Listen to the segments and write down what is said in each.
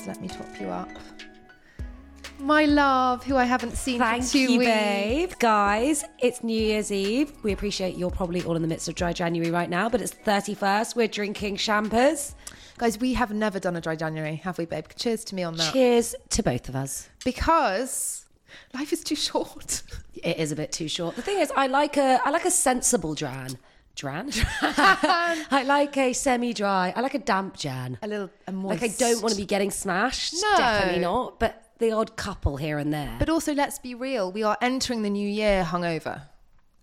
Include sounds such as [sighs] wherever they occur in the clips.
guys, let me top you up. My love, who I haven't seen Thank for two you, weeks. babe. Guys, it's New Year's Eve. We appreciate you're probably all in the midst of dry January right now, but it's 31st. We're drinking champers. Guys, we have never done a dry January, have we, babe? Cheers to me on that. Cheers to both of us. Because life is too short. It is a bit too short. The thing is, I like a I like a sensible Dran. Dran? [laughs] [laughs] I like a semi-dry. I like a damp Jan. A little a Like I don't want to be getting smashed. No. Definitely not. But the odd couple here and there. But also, let's be real. We are entering the new year hungover,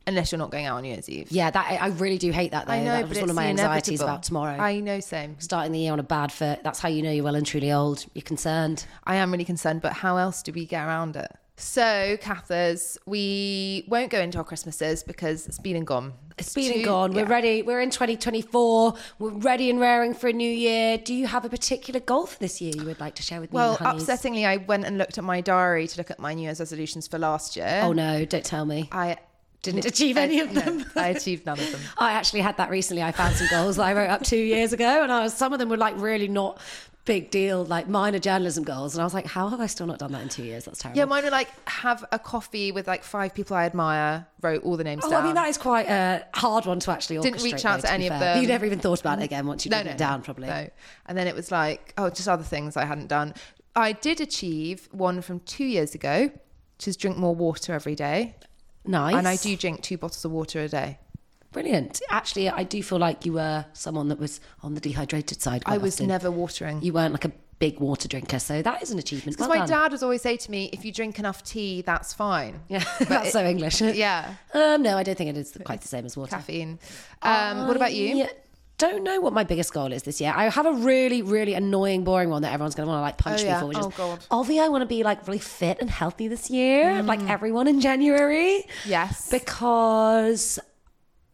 unless you're not going out on New Year's Eve. yeah, that I really do hate that though. I know, that but was it's one of my anxieties about tomorrow. I know, same. Starting the year on a bad foot. That's how you know you're well and truly old. You're concerned. I am really concerned, but how else do we get around it? So, Cathers, we won't go into our Christmases because it's been and gone. It's been and gone. We're yeah. ready. We're in 2024. We're ready and raring for a new year. Do you have a particular goal for this year you would like to share with me? Well, upsettingly, I went and looked at my diary to look at my New Year's resolutions for last year. Oh no, don't tell me. I Didn't [laughs] achieve any of no, them. I achieved none of them. [laughs] I actually had that recently. I found some goals that I wrote up two years ago, and I was some of them were like really not big deal, like minor journalism goals. And I was like, how have I still not done that in two years? That's terrible. Yeah, mine were like have a coffee with like five people I admire. Wrote all the names Oh, down. I mean, that is quite a hard one to actually Didn't reach out though, to be any of fair. them. You never even thought about it again once you no, no, it down, probably. No. And then it was like, oh, just other things I hadn't done. I did achieve one from two years ago, which is drink more water every day. Nice. And I do drink two bottles of water a day. Brilliant. Actually, I do feel like you were someone that was on the dehydrated side. I was often. never watering. You weren't like a big water drinker, so that is an achievement. Because Well my done. dad would always say to me, if you drink enough tea, that's fine. [laughs] Yeah, that's it- so English. [laughs] Yeah. Um, no, I don't think it is quite the same as water. Caffeine. Um, what about you? Don't know what my biggest goal is this year. I have a really, really annoying, boring one that everyone's going to want to like punch Oh, me for. Which Oh, is, God. Obviously, I want to be like really fit and healthy this year, like everyone in January. Yes. Because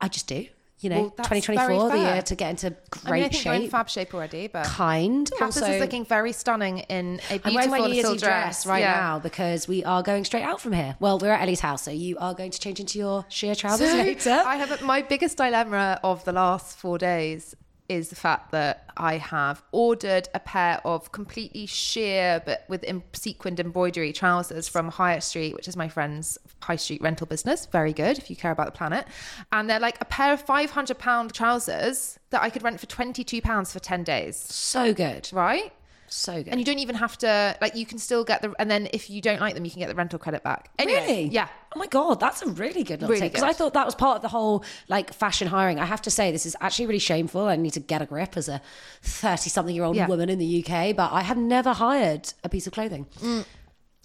I just do. You know, Well, 2024, the year to get into great I mean, I you're in shape. fab shape already, but kind. Cathers also, is looking very stunning in a beautiful I'm wearing my little dress right Yeah. now because we are going straight out from here. Well, we're at Ellie's house, so you are going to change into your sheer trousers later. I have my biggest dilemma of the last four days is the fact that I have ordered a pair of completely sheer but with em- sequined embroidery trousers from Hirestreet, which is my friend's high street rental business. Very good if you care about the planet. And they're like a pair of five hundred pound trousers that I could rent for twenty two pounds for ten days. so good. Right? So good. And you don't even have to like you can still get the and then if you don't like them you can get the rental credit back. Anyway, Really? Yeah. Oh my god, that's a really good little Really tip because. I thought that was part of the whole like fashion hiring. I have to say this is actually really shameful. I need to get a grip as a thirty-something-year-old Yeah. woman in the UK, but I have never hired a piece of clothing. Mm.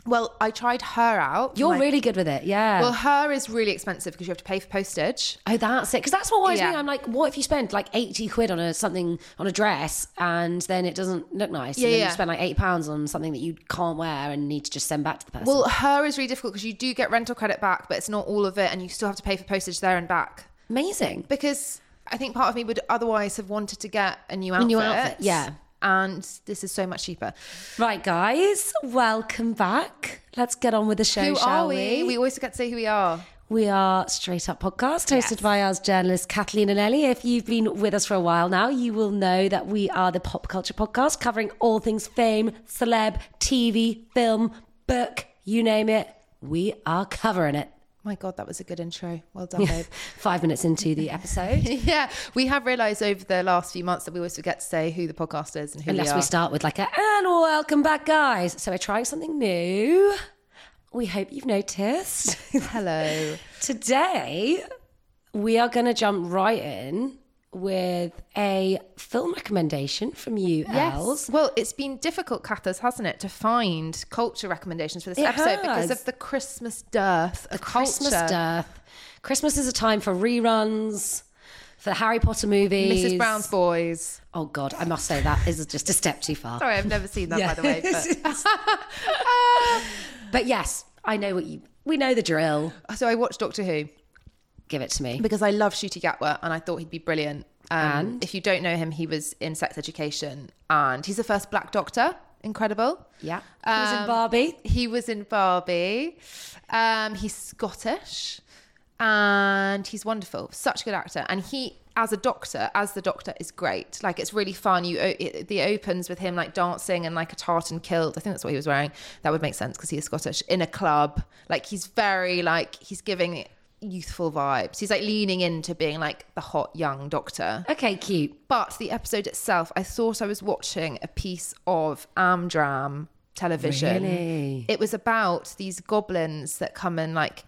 Well, I tried her out. You're My- really good with it, yeah. Well, Hurr is really expensive because you have to pay for postage. Oh, that's it. Because that's what worries me. Yeah. I'm like, what if you spend like eighty quid on a something on a dress and then it doesn't look nice? Yeah, yeah. you spend like eighty pounds on something that you can't wear and need to just send back to the person. Well, Hurr is really difficult because you do get rental credit back, but it's not all of it, and you still have to pay for postage there and back. amazing. Because I think part of me would otherwise have wanted to get a new outfit. A new outfit, yeah. And this is so much cheaper. Right, guys, welcome back. Let's get on with the show, Who shall are we? We always forget to say who we are. We are Straight Up Podcast, hosted Yes. by us journalists Kathleen and Ellie. If you've been with us for a while now, you will know that we are the pop culture podcast covering all things fame, celeb, TV, film, book, you name it. We are covering it. My God, that was a good intro. Well done, babe. [laughs] Five minutes into the episode. [laughs] yeah, we have realised over the last few months that we always forget to say who the podcast is and who Unless we are. we start with like a and welcome back, guys. So we're trying something new. We hope you've noticed. [laughs] Hello. Today, we are going to jump right in with a film recommendation from you, Els. Yes. Well, it's been difficult, Cathers, hasn't it, to find culture recommendations for this It episode because of the Christmas dearth of Christmas culture. dearth. Christmas is a time for reruns, for the Harry Potter movies. Mrs. Brown's Boys. Oh, God, I must say that is just a step too far. Sorry, I've never seen that, by the way. But. [laughs] [laughs] But yes, I know what you. We know the drill. so I watched Doctor Who Give it to me. because I love Ncuti Gatwa and I thought he'd be brilliant. Um, And? if you don't know him, he was in Sex Education and he's the first black doctor. Incredible. Yeah. He was in Um, Barbie. He was in Barbie. Um, he's Scottish. and he's wonderful, such a good actor. And he, as a doctor, as the doctor, is great. Like it's really fun. You, it, the opens with him like dancing and like a tartan kilt. I think that's what he was wearing. That would make sense because he is Scottish in a club. Like he's very like he's giving youthful vibes. He's like leaning into being like the hot young doctor. Okay, cute. But the episode itself, I thought I was watching a piece of Amdram television. Really? It was about these goblins that come and like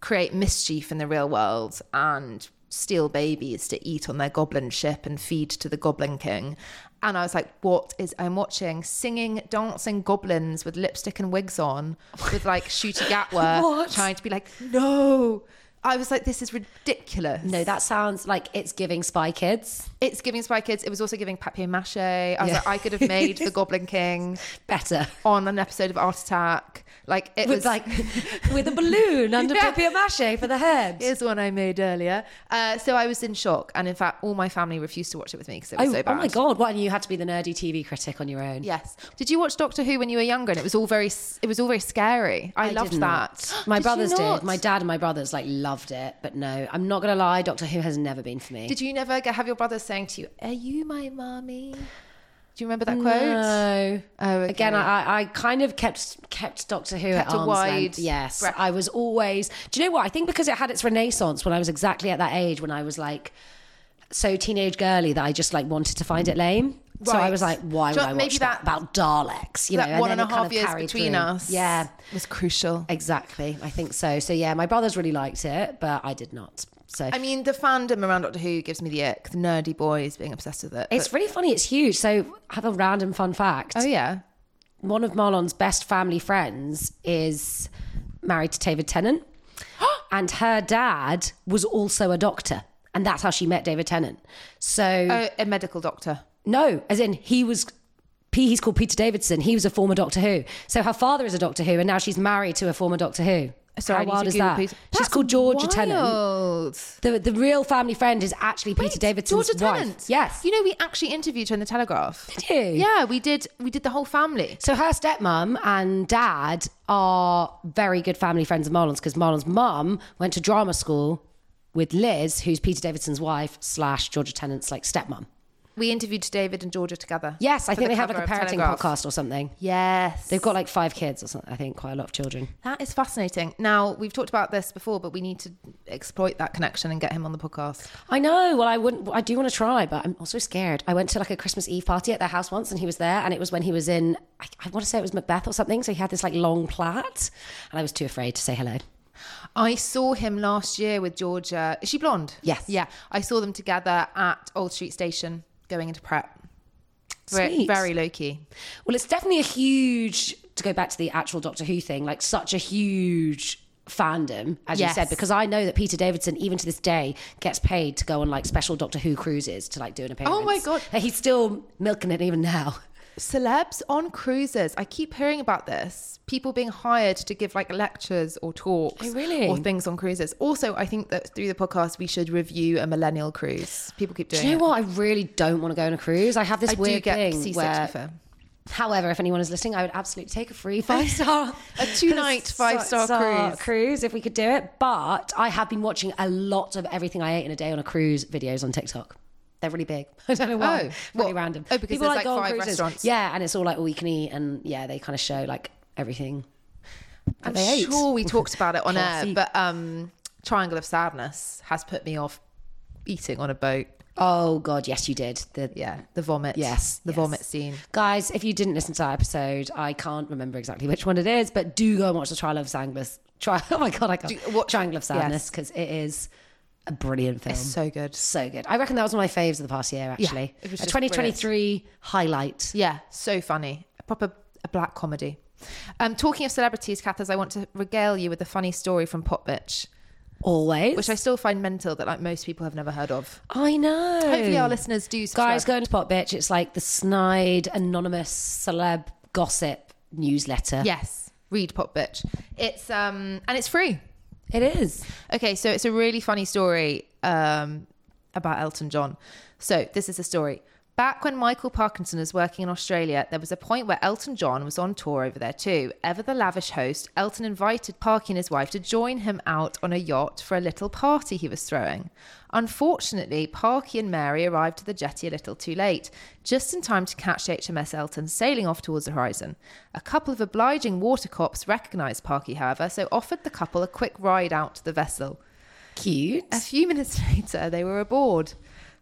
create mischief in the real world and steal babies to eat on their goblin ship and feed to the goblin king. And I was like, what is I'm watching singing, dancing goblins with lipstick and wigs on with like Ncuti Gatwa [laughs] trying to be like, no. I was like, this is ridiculous. No, that sounds like it's giving Spy Kids It's giving Spy Kids. It was also giving papier mâché. I was Yeah. like, I could have made the [laughs] Goblin King better. on an episode of Art Attack. Like it With was like [laughs] [laughs] with a balloon under Yeah. papier mâché for the head. Here's one I made earlier. Uh, so I was in shock, and in fact, all my family refused to watch it with me because it was Oh, so bad. oh my god! What? And you had to be the nerdy TV critic on your own. Yes. Did you watch Doctor Who when you were younger? And it was all very, it was all very scary. I, loved did that. [gasps] My Did brothers did. My dad and my brothers like loved it, but no, I'm not gonna lie. Doctor Who has never been for me. Did you never get, have your brother saying to you, "Are you my mommy"? Do you remember that quote? No. Oh, okay. Again, I, I kind of kept kept Doctor Who Kept at a arm's wide length. Yes, breath. I was always. Do you know what? I think because it had its renaissance when I was exactly at that age when I was like so teenage girly that I just like wanted to find it lame. So I was like, why would I watch maybe that, that- about Daleks? You know, that one and a kind half of years between through. us Yeah, was crucial. exactly. I think so. So yeah, my brothers really liked it, but I did not. So I mean, the fandom around Doctor Who gives me the ick. The nerdy boys being obsessed with it. it's but- really funny. It's huge. So I have a random fun fact. oh yeah. one of Marlon's best family friends is married to David Tennant, [gasps] and her dad was also a doctor, and that's how she met David Tennant. So Oh, a medical doctor. No, as in he was. He's called Peter Davison. He was a former Doctor Who. So her father is a Doctor Who, and now she's married to a former Doctor Who. I how wild is that? Peter- She's That's called Georgia Tennant. The the real family friend is actually Peter Wait, Davison's Georgia wife. Tennant. Yes. You know, we actually interviewed her in the Telegraph. Did you? Yeah, we did. We did the whole family. So her stepmom and dad are very good family friends of Marlon's because Marlon's mum went to drama school with Liz, who's Peter Davison's wife slash Georgia Tennant's like stepmom. We interviewed David and Georgia together. Yes, I think the they have like a parenting Telegraph. podcast or something. Yes, They've got like five kids or something. I think quite a lot of children. that is fascinating. Now we've talked about this before, but we need to exploit that connection and get him on the podcast. I know. Well, I wouldn't. I do want to try, but I'm also scared. I went to like a Christmas Eve party at their house once, and he was there, and it was when he was in. I, I want to say it was Macbeth or something. So he had this like long plait, and I was too afraid to say hello. I saw him last year with Georgia. Is she blonde? Yes. Yeah, I saw them together at Old Street Station going into prep. Very, Sweet. very low key. Well, it's definitely a huge, to go back to the actual Doctor Who thing, like such a huge fandom, as you said, because I know that Peter Davison, even to this day, gets paid to go on like special Doctor Who cruises to like do an appearance. Oh my God. And he's still milking it even now. Celebs on cruises. I keep hearing about this. People being hired to give like lectures or talks Oh, really? or things on cruises. Also, I think that through the podcast, we should review a millennial cruise. People keep doing Do you know it. what? I really don't want to go on a cruise. I have this I do weird get thing seasick, where. However, if anyone is listening, I would absolutely take a free [laughs] five star, A two-night five-star cruise. cruise if we could do it. But I have been watching a lot of everything I ate in a day on a cruise videos on TikTok. They're really big. [laughs] I don't know why. Oh, really what? random. Oh, because People there's, like, on five cruises. restaurants. Yeah, and it's all like all you can eat, and yeah, they kind of show like everything. I'm sure we [laughs] talked about it on air, but um, Triangle of Sadness has put me off eating on a boat. Oh God, yes, you did. The Yeah, the vomit. Yes, the yes. vomit scene. Guys, if you didn't listen to that episode, I can't remember exactly which one it is, but do go and watch the Trial of Sadness. [laughs] Try, oh my god, I can't. Do- what- Triangle of Sadness Yes. because it is a brilliant film. It's so good. So good. I reckon that was one of my faves of the past year. Actually, it was a just 2023 highlight. Yeah, so funny. A proper a black comedy. Um, talking of celebrities, Kathers, I want to regale you with a funny story from Popbitch, Always, which I still find mental that like most people have never heard of. I know. Hopefully, our listeners do. Subscribe. guys go into Popbitch. It's like the snide, anonymous celeb gossip newsletter. Yes, read Popbitch. It's um and it's free. It is. Okay, so it's a really funny story um, about Elton John. So this is the story. Back when Michael Parkinson was working in Australia, there was a point where Elton John was on tour over there too. Ever the lavish host, Elton invited Parky and his wife to join him out on a yacht for a little party he was throwing. Unfortunately, Parky and Mary arrived at the jetty a little too late, just in time to catch HMS Elton sailing off towards the horizon. A couple of obliging water cops recognised Parky, however, so offered the couple a quick ride out to the vessel. Cute. A few minutes [laughs] later, they were aboard.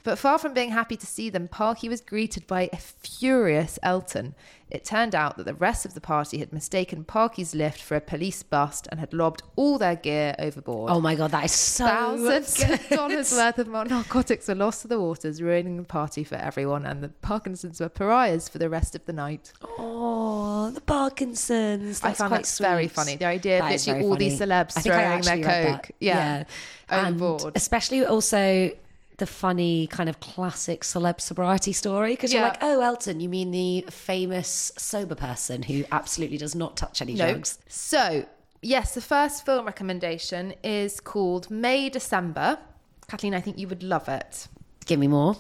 But far from being happy to see them, Parky was greeted by a furious Elton. It turned out that the rest of the party had mistaken Parky's lift for a police bust and had lobbed all their gear overboard. Oh my god, that is so Thousands of dollars worth of narcotics were lost to the waters, ruining the party for everyone, and the Parkinsons were pariahs for the rest of the night. Oh, the Parkinsons. I found that very funny. The idea That literally all these celebs I think I throwing their coke, yeah, And overboard. especially also the funny kind of classic celeb sobriety story because you're like, oh, Elton, you mean the famous sober person who absolutely does not touch any No. drugs? So, yes, the first film recommendation is called May December. Kathleen, I think you would love it. Give me more.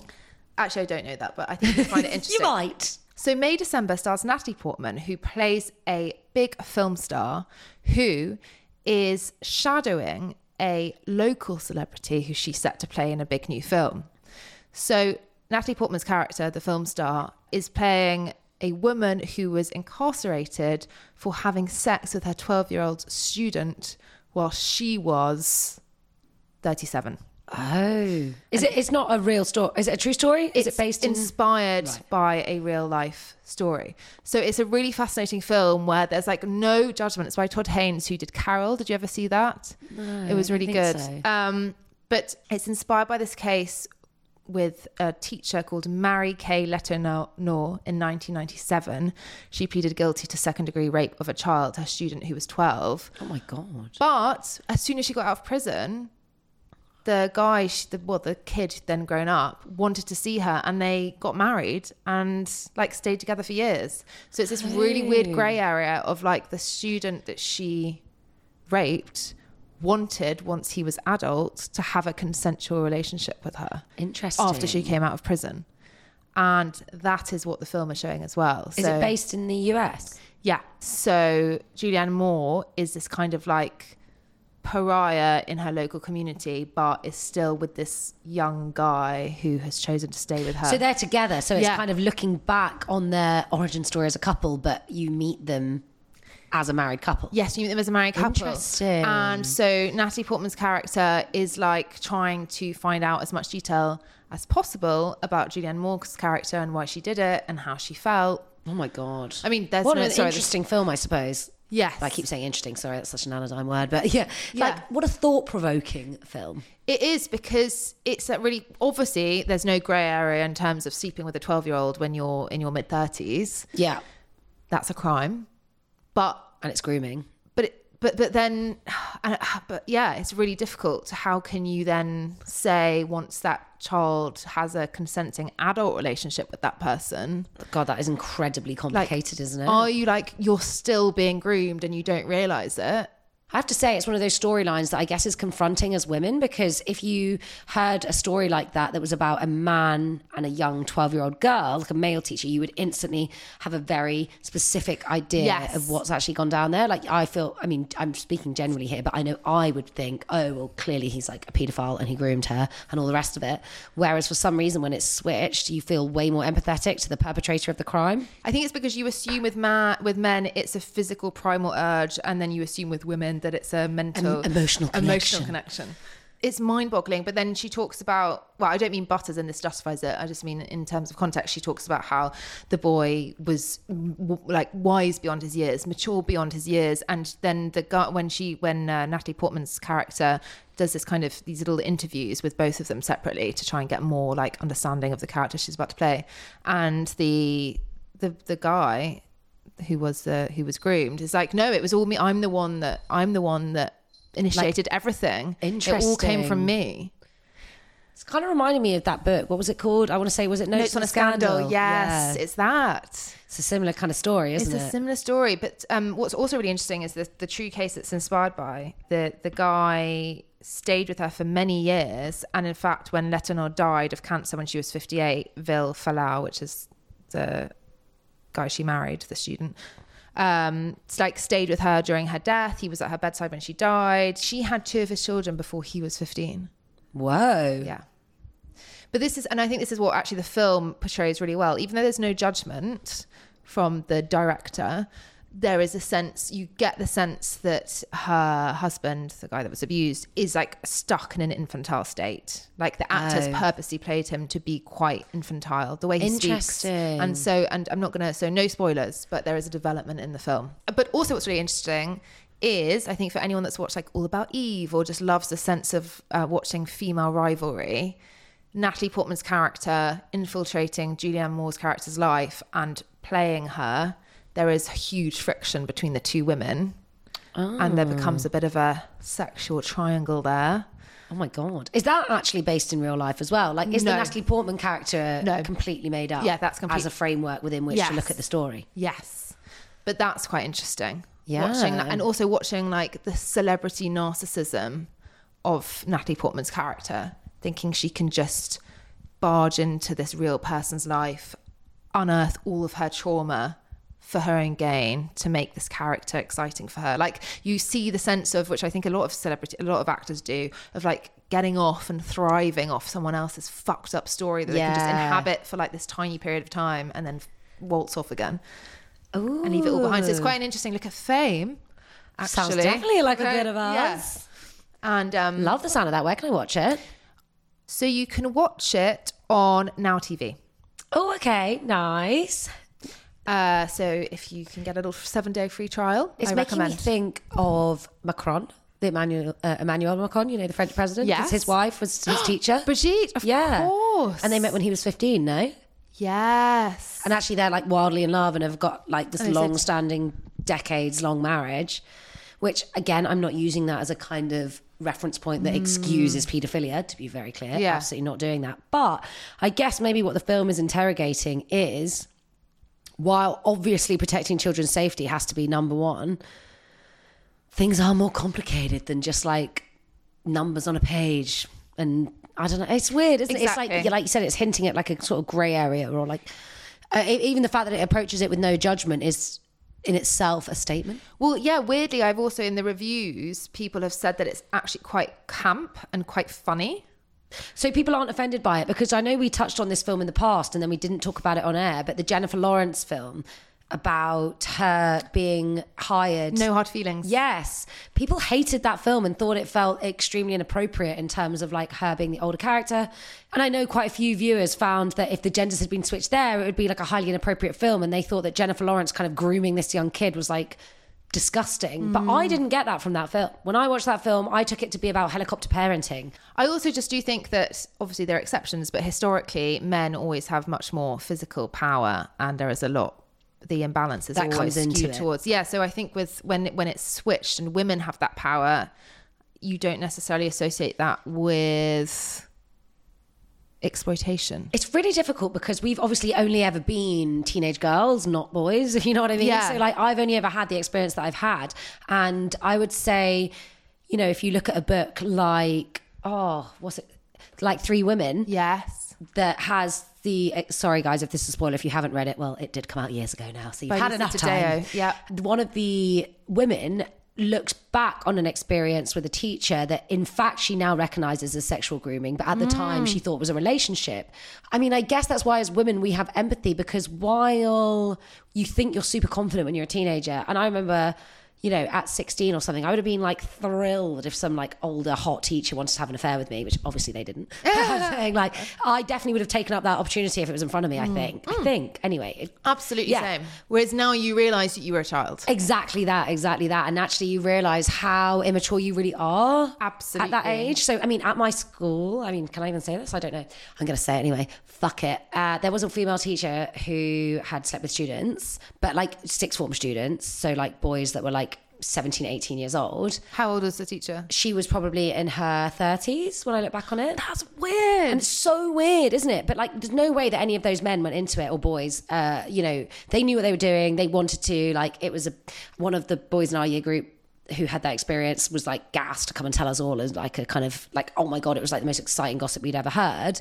Actually, I don't know that, but I think you'd find it [laughs] interesting. You might. So May December stars Natalie Portman, who plays a big film star who is shadowing a local celebrity who she's set to play in a big new film. So Natalie Portman's character, the film star, is playing a woman who was incarcerated for having sex with her 12 year old student while she was 37. Oh, is it? It's not a real story. Is it a true story? Is it based in? inspired by a real life story so it's a really fascinating film where there's like no judgment it's by todd haynes who did carol did you ever see that it was really good so. um, but it's inspired by this case with a teacher called Mary Kay Letourneau in 1997. She pleaded guilty to second degree rape of a child, her student who was 12. Oh my god. But as soon as she got out of prison, the guy, the well, the kid then grown up, wanted to see her, and they got married and like stayed together for years. So it's this really weird grey area of like the student that she raped wanted once he was adult to have a consensual relationship with her Interesting. after she came out of prison. And that is what the film is showing as well. Is So- it based in the US? yeah. So Julianne Moore is this kind of like pariah in her local community, but is still with this young guy who has chosen to stay with her. So they're together. So it's Yeah. kind of looking back on their origin story as a couple, but you meet them as a married couple. Yes, you meet them as a married couple. Interesting. And so Natalie Portman's character is like trying to find out as much detail as possible about Julianne Moore's character and why she did it and how she felt. Oh my god. I mean, there's what no- an sorry, interesting film, I suppose. Yes. I keep saying interesting. Sorry, that's such an anodyne word, but [laughs] yeah, Yeah. like what a thought-provoking film. It is because it's a really obviously there's no grey area in terms of sleeping with a 12 year old when you're in your mid 30s. Yeah, That's a crime. But and it's grooming. But but then [sighs] [sighs] but yeah, it's really difficult. How can you then say once that child has a consenting adult relationship with that person, God, that is incredibly complicated, isn't it? are you like you're still being groomed and you don't realize it? I have to say, it's one of those storylines that I guess is confronting as women because if you heard a story like that that was about a man and a young 12 year old girl, like a male teacher, you would instantly have a very specific idea Yes. of what's actually gone down there. Like, I feel, I mean, I'm speaking generally here, but I know I would think, oh, well, clearly he's like a paedophile and he groomed her and all the rest of it. Whereas for some reason, when it's switched, you feel way more empathetic to the perpetrator of the crime. I think it's because you assume with ma- with men it's a physical primal urge, and then you assume with women that it's a mental, Em- emotional connection. emotional connection. It's mind-boggling. But then she talks about well, I don't mean butters, and this justifies it. I just mean in terms of context, she talks about how the boy was w- like wise beyond his years, mature beyond his years, and then the guy when she when uh, Natalie Portman's character does this kind of these little interviews with both of them separately to try and get more like understanding of the character she's about to play, and the the the guy who was the who was groomed is like no it was all me i'm the one that i'm the one that initiated everything it all came from me It's kind of reminding me of that book. What was it called? I want to say, was it Notes, Notes on a Scandal. Yes, Yeah. it's that. It's a similar kind of story, isn't It's a it? similar story, but um, what's also really interesting is the, the true case it's inspired by. The the guy stayed with her for many years, and in fact, when Letourneau died of cancer when she was fifty eight, Vili Fualaau, which is the guy she married, the student, um, it's like stayed with her during her death. He was at her bedside when she died. She had two of his children before he was fifteen. Whoa. Yeah. But this is, and I think this is what actually the film portrays really well. Even though there's no judgment from the director, there is a sense, you get the sense that her husband, the guy that was abused, is like stuck in an infantile state. Like the actors Oh. purposely played him to be quite infantile, the way he speaks. Interesting. And so, and I'm not to, so no spoilers, but there is a development in the film. But also, what's really interesting is, I think, for anyone that's watched like All About Eve or just loves the sense of uh, watching female rivalry, Natalie Portman's character infiltrating Julianne Moore's character's life and playing her, there is huge friction between the two women. And there becomes a oh. bit of a sexual triangle there. Oh my god. Is that actually based in real life as well? Like, is the Natalie Portman character No. completely made up? Yeah, that's complete- as a framework within which Yes. to look at the story. Yes. But that's quite interesting. Yeah. Watching that and also watching like the celebrity narcissism of Natalie Portman's character, thinking she can just barge into this real person's life, unearth all of her trauma for her own gain to make this character exciting for her. Like you see the sense of which I think a lot of celebrity a lot of actors do of like getting off and thriving off someone else's fucked up story that they can just inhabit for like this tiny period of time and then waltz off again and leave it all behind. So it's quite an interesting look at fame. Actually, Sounds definitely like a bit of us. Yes. And um, Love the sound of that. Where can I watch it? so you can watch it on Now TV. Oh, okay. Nice. Uh, so if you can get a little seven day free trial, It's I making recommend. me think of Macron, the Emmanuel, uh, Emmanuel Macron, you know, the French president. Yes. His wife was his [gasps] teacher. Brigitte, of yeah. course. And they met when he was 15, no? Yes. And actually, they're like wildly in love and have got like this Oh, long standing, decades long marriage, which again, I'm not using that as a kind of reference point that excuses paedophilia, to be very clear. Mm. Yeah. Absolutely not doing that. But I guess maybe what the film is interrogating is while obviously protecting children's safety has to be number one, things are more complicated than just like numbers on a page. And I don't know, it's weird, isn't it? It's like, like you said, it's hinting at like a sort of grey area or like, uh, even the fact that it approaches it with no judgment is in itself a statement. Well, yeah, weirdly, I've also in the reviews, people have said that it's actually quite camp and quite funny. So people aren't offended by it because I know we touched on this film in the past and then we didn't talk about it on air, but the Jennifer Lawrence film about her being hired. No hard feelings. Yes. People hated that film and thought it felt extremely inappropriate in terms of like her being the older character. And I know quite a few viewers found that if the genders had been switched there, it would be like a highly inappropriate film. And they thought that Jennifer Lawrence kind of grooming this young kid was like disgusting. But I hmm. didn't get that from that film. When I watched that film, I took it to be about helicopter parenting. I also just do think that obviously there are exceptions, but historically, men always have much more physical power, and there is a lot. The imbalance is That always comes into skewed towards yeah. So I think with when when it's switched and women have that power, you don't necessarily associate that with exploitation. It's really difficult because we've obviously only ever been teenage girls, not boys, [laughs] if you know what I mean. Yeah. So, like, I've only ever had the experience that I've had. And I would say, you know, if you look at a book like, oh, what's it? Like Three Women, Yes, that has the. eh, Sorry, guys, if this is a spoiler, if you haven't read it, well, it did come out years ago now. So you've had enough time. yeah. One of the women looks back on an experience with a teacher that in fact she now recognizes as sexual grooming but at the time she thought was a relationship. I mean i guess that's why as women we have empathy because while you think you're super confident when you're a teenager and i remember you know at 16 or something i would have been like thrilled if some like older hot teacher wanted to have an affair with me which obviously they didn't [laughs] [laughs] saying, like i definitely would have taken up that opportunity if it was in front of me i think i think anyway it- absolutely Yeah. same. Whereas now you realise that you were a child. Exactly that, exactly that. And actually, you realize how immature you really are Absolutely. at that age. So, I mean, at my school, I mean, can I even say this? I don't know. I'm going to say it anyway. Fuck it. Uh, there was a female teacher who had slept with students, but like sixth form students. So, like boys that were like 17, 18 years old. How old was the teacher? She was probably in her 30s when I look back on it. That's weird. And it's so weird, isn't it? But like, there's no way that any of those men went into it or boys. Uh, you know, they knew what they were doing. They wanted to. Like, it was a one of the boys in our year group who had that experience was like gassed to come and tell us all as like a kind of like, oh my god, it was like the most exciting gossip we'd ever heard.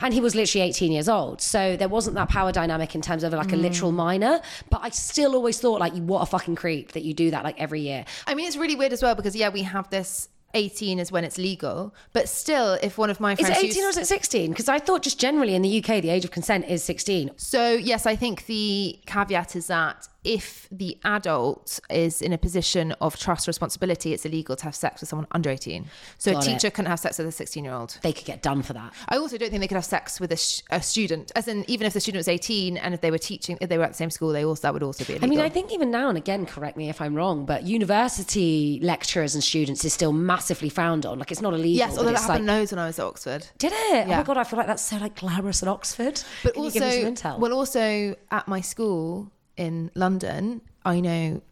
And he was literally 18 years old. So there wasn't that power dynamic in terms of like a literal mm. minor. But I still always thought, like, what a fucking creep that you do that like every year. I mean, it's really weird as well because yeah, we have this. 18 is when it's legal, but still, if one of my friends Is friends it used- 18 or is it 16? Because I thought just generally in the UK, the age of consent is 16. So, yes, I think the caveat is that if the adult is in a position of trust responsibility, it's illegal to have sex with someone under 18. So, Got a it. teacher couldn't have sex with a 16 year old. They could get done for that. I also don't think they could have sex with a, sh- a student, as in, even if the student was 18 and if they were teaching, if they were at the same school, they also, that would also be illegal. I mean, I think even now and again, correct me if I'm wrong, but university lecturers and students is still massively frowned on. Like it's not illegal. yes, although that happened like, loads when I was at Oxford. did it? Oh Yeah. my god, I feel like that's so like glamorous at Oxford. But Can also, you give me some intel? well, also at my school in London, I know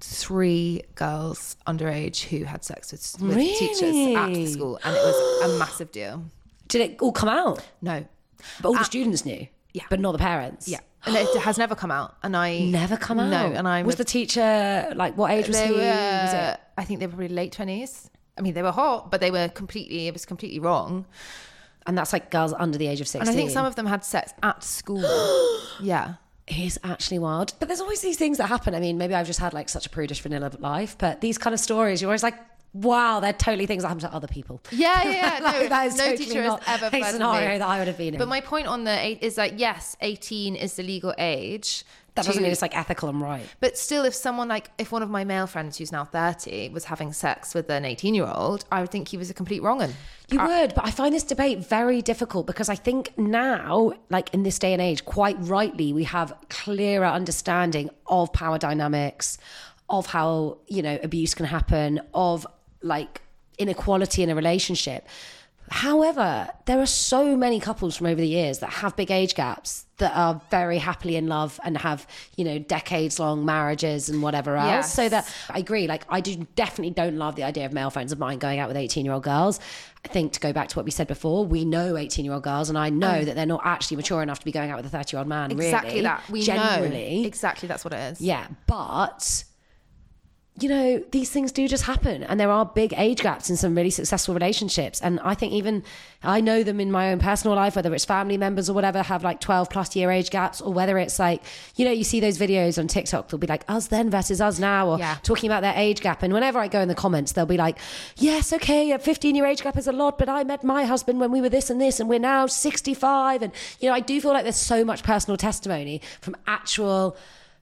three girls underage who had sex with, with teachers at the school, and it was a [gasps] massive deal. did it all come out? No, But all the uh, students knew. yeah. But not the parents. yeah, and it has never come out. And I Never come out. No, and I was the teacher like what age was he? were. Was it? I think they were probably late twenties. I mean, they were hot, but they were completely. It was completely wrong. And that's like girls under the age of 16. And I think some of them had sex at school. [gasps] yeah. Is actually wild. But there's always these things that happen. I mean, maybe I've just had like such a prudish vanilla life, but these kind of stories, you're always like, wow, they're totally things that happen to other people. Yeah, yeah, [laughs] yeah. No, that is no totally teacher not has ever a scenario me. that I would have been in. But my point on the eight is that yes, eighteen is the legal age. that doesn't mean it's like ethical and right. But still, if someone like if one of my male friends who's now thirty was having sex with an eighteen-year-old, I would think he was a complete wrong un. You would, but I find this debate very difficult because I think now, like in this day and age, quite rightly, we have clearer understanding of power dynamics, of how, you know, abuse can happen, of like inequality in a relationship. However, there are so many couples from over the years that have big age gaps that are very happily in love and have, you know, decades long marriages and whatever else. Yes. So that I agree. Like, I do definitely don't love the idea of male friends of mine going out with 18 year old girls. I think to go back to what we said before, we know 18 year old girls, and I know mm. that they're not actually mature enough to be going out with a 30 year old man. Exactly really. that. We generally. know exactly that's what it is. Yeah, but you know, these things do just happen, and there are big age gaps in some really successful relationships. And I think even I know them in my own personal life, whether it's family members or whatever, have like 12 plus year age gaps, or whether it's like, you know, you see those videos on TikTok, they'll be like us then versus us now, or Yeah. talking about their age gap. And whenever I go in the comments, they'll be like, yes, okay, a 15 year age gap is a lot, but I met my husband when we were this and this, and we're now 65. And, you know, I do feel like there's so much personal testimony from actual,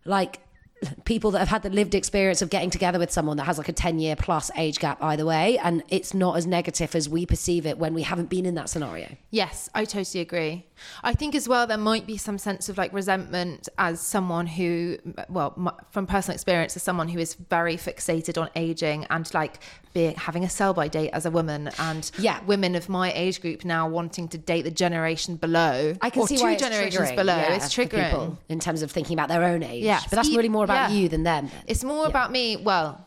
like, people that have had the lived experience of getting together with someone that has like a 10 year plus age gap either way and it's not as negative as we perceive it when we haven't been in that scenario Yes, I totally agree. I think as well there might be some sense of like resentment as someone who, well, from personal experience, as someone who is very fixated on aging and like being having a sell by date as a woman, and Yeah. women of my age group now wanting to date the generation below, i can or see two why it's generations triggering, below. yeah, it's triggering. people in terms of thinking about their own age Yeah, but that's really more about yeah. you than them. It's more about me. Well,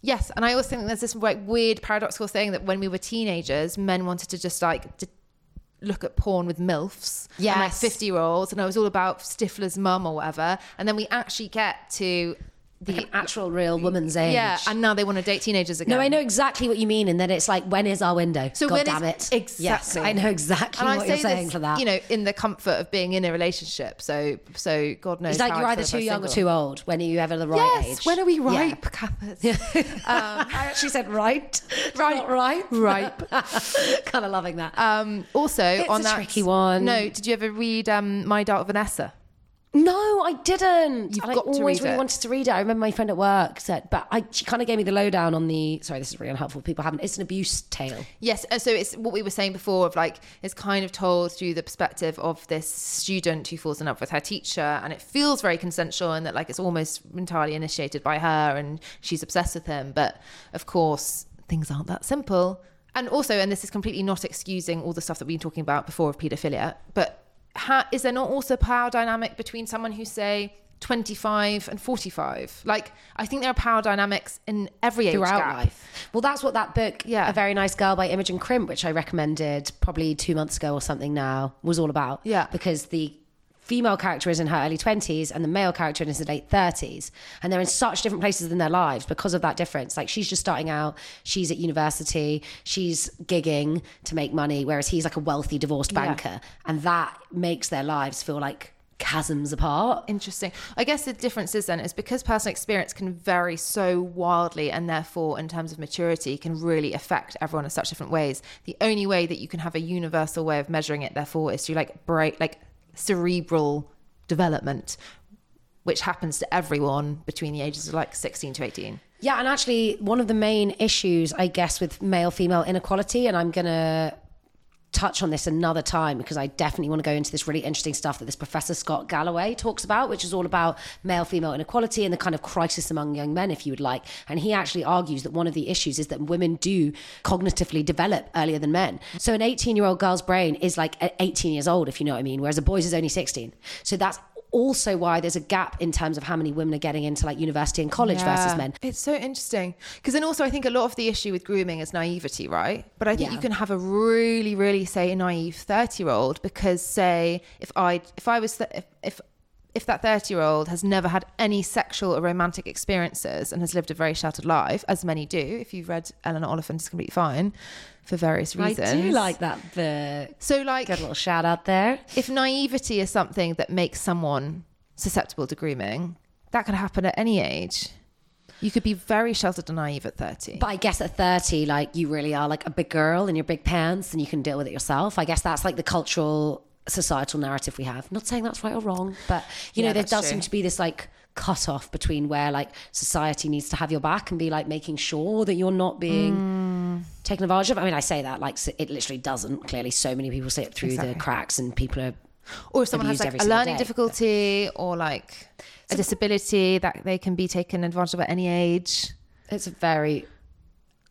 yes, and I also think there's this like weird paradoxical thing that when we were teenagers, men wanted to just like d- look at porn with milfs, and, like fifty year olds, and it was all about Stifler's mum or whatever. And then we actually get to the actual real woman's age yeah, and now they want to date teenagers again. no, I know exactly what you mean, and then it's like, when is our window? So God damn it! exactly. Yes, I know exactly And I say you're saying this, for that. you know, in the comfort of being in a relationship. So, so God knows. it's like you're either too young or too old. When are you ever the right Yes. age? When are we Yeah. ripe, Kathers? [laughs] I actually said right, Right. not right, Ripe. [laughs] kind of loving that. Um, also, It's on a that tricky one. No, did you ever read um, My Dark Vanessa? No, I didn't. You've And got I always really it. wanted to read it. I remember my friend at work said, but I, she kind of gave me the lowdown on the. Sorry, this is really unhelpful. People haven't. It's an abuse tale. Yes, uh, so it's what we were saying before of like it's kind of told through the perspective of this student who falls in love with her teacher, and it feels very consensual and that like it's almost entirely initiated by her, and she's obsessed with him. But of course, things aren't that simple. And also, and this is completely not excusing all the stuff that we've been talking about before of paedophilia, but ha- is there not also power dynamic between someone who say 25 and 45. Like, I think there are power dynamics in every age throughout gap. life. Well, that's what that book, Yeah. A Very Nice Girl by Imogen Crimp, which I recommended probably two months ago or something now, was all about. Yeah. Because the female character is in her early 20s and the male character is in his late 30s. And they're in such different places in their lives because of that difference. Like she's just starting out, she's at university, she's gigging to make money, whereas he's like a wealthy divorced Yeah. banker. And that makes their lives feel like chasms apart. Interesting. I guess the difference is then is because personal experience can vary so wildly and therefore in terms of maturity can really affect everyone in such different ways. The only way that you can have a universal way of measuring it therefore is through like break like cerebral development which happens to everyone between the ages of like 16 to 18. Yeah, and actually, one of the main issues, I guess, with male female inequality, and I'm going to touch on this another time because I definitely want to go into this really interesting stuff that this Professor Scott Galloway talks about, which is all about male female inequality and the kind of crisis among young men, if you would like. And he actually argues that one of the issues is that women do cognitively develop earlier than men. So an 18 year old girl's brain is like 18 years old, if you know what I mean, whereas a boy's is only 16. So that's also why there's a gap in terms of how many women are getting into like university and college versus men. It's so interesting because then also I think a lot of the issue with grooming is naivety, right? But I think Yeah. you can have a really, really say naive thirty year old because say if I if I was th- if, if if that 30 year old has never had any sexual or romantic experiences and has lived a very sheltered life, as many do, if you've read Eleanor Oliphant, it's completely fine for various reasons. I do like that book. So, like, Good little shout out there. if naivety is something that makes someone susceptible to grooming, that could happen at any age. You could be very sheltered and naive at 30. But I guess at 30, like you really are like a big girl in your big pants and you can deal with it yourself. I guess that's like the cultural, societal narrative we have. Not saying that's right or wrong, but you Yeah, know, there does true. seem to be this like cut off between where like society needs to have your back and be like making sure that you're not being Mm. taken advantage of. I mean, I say that like it literally doesn't. Clearly, so many people see it through Exactly. the cracks and people are. or if someone has like a learning day. difficulty or like a disability that they can be taken advantage of at any age. It's a very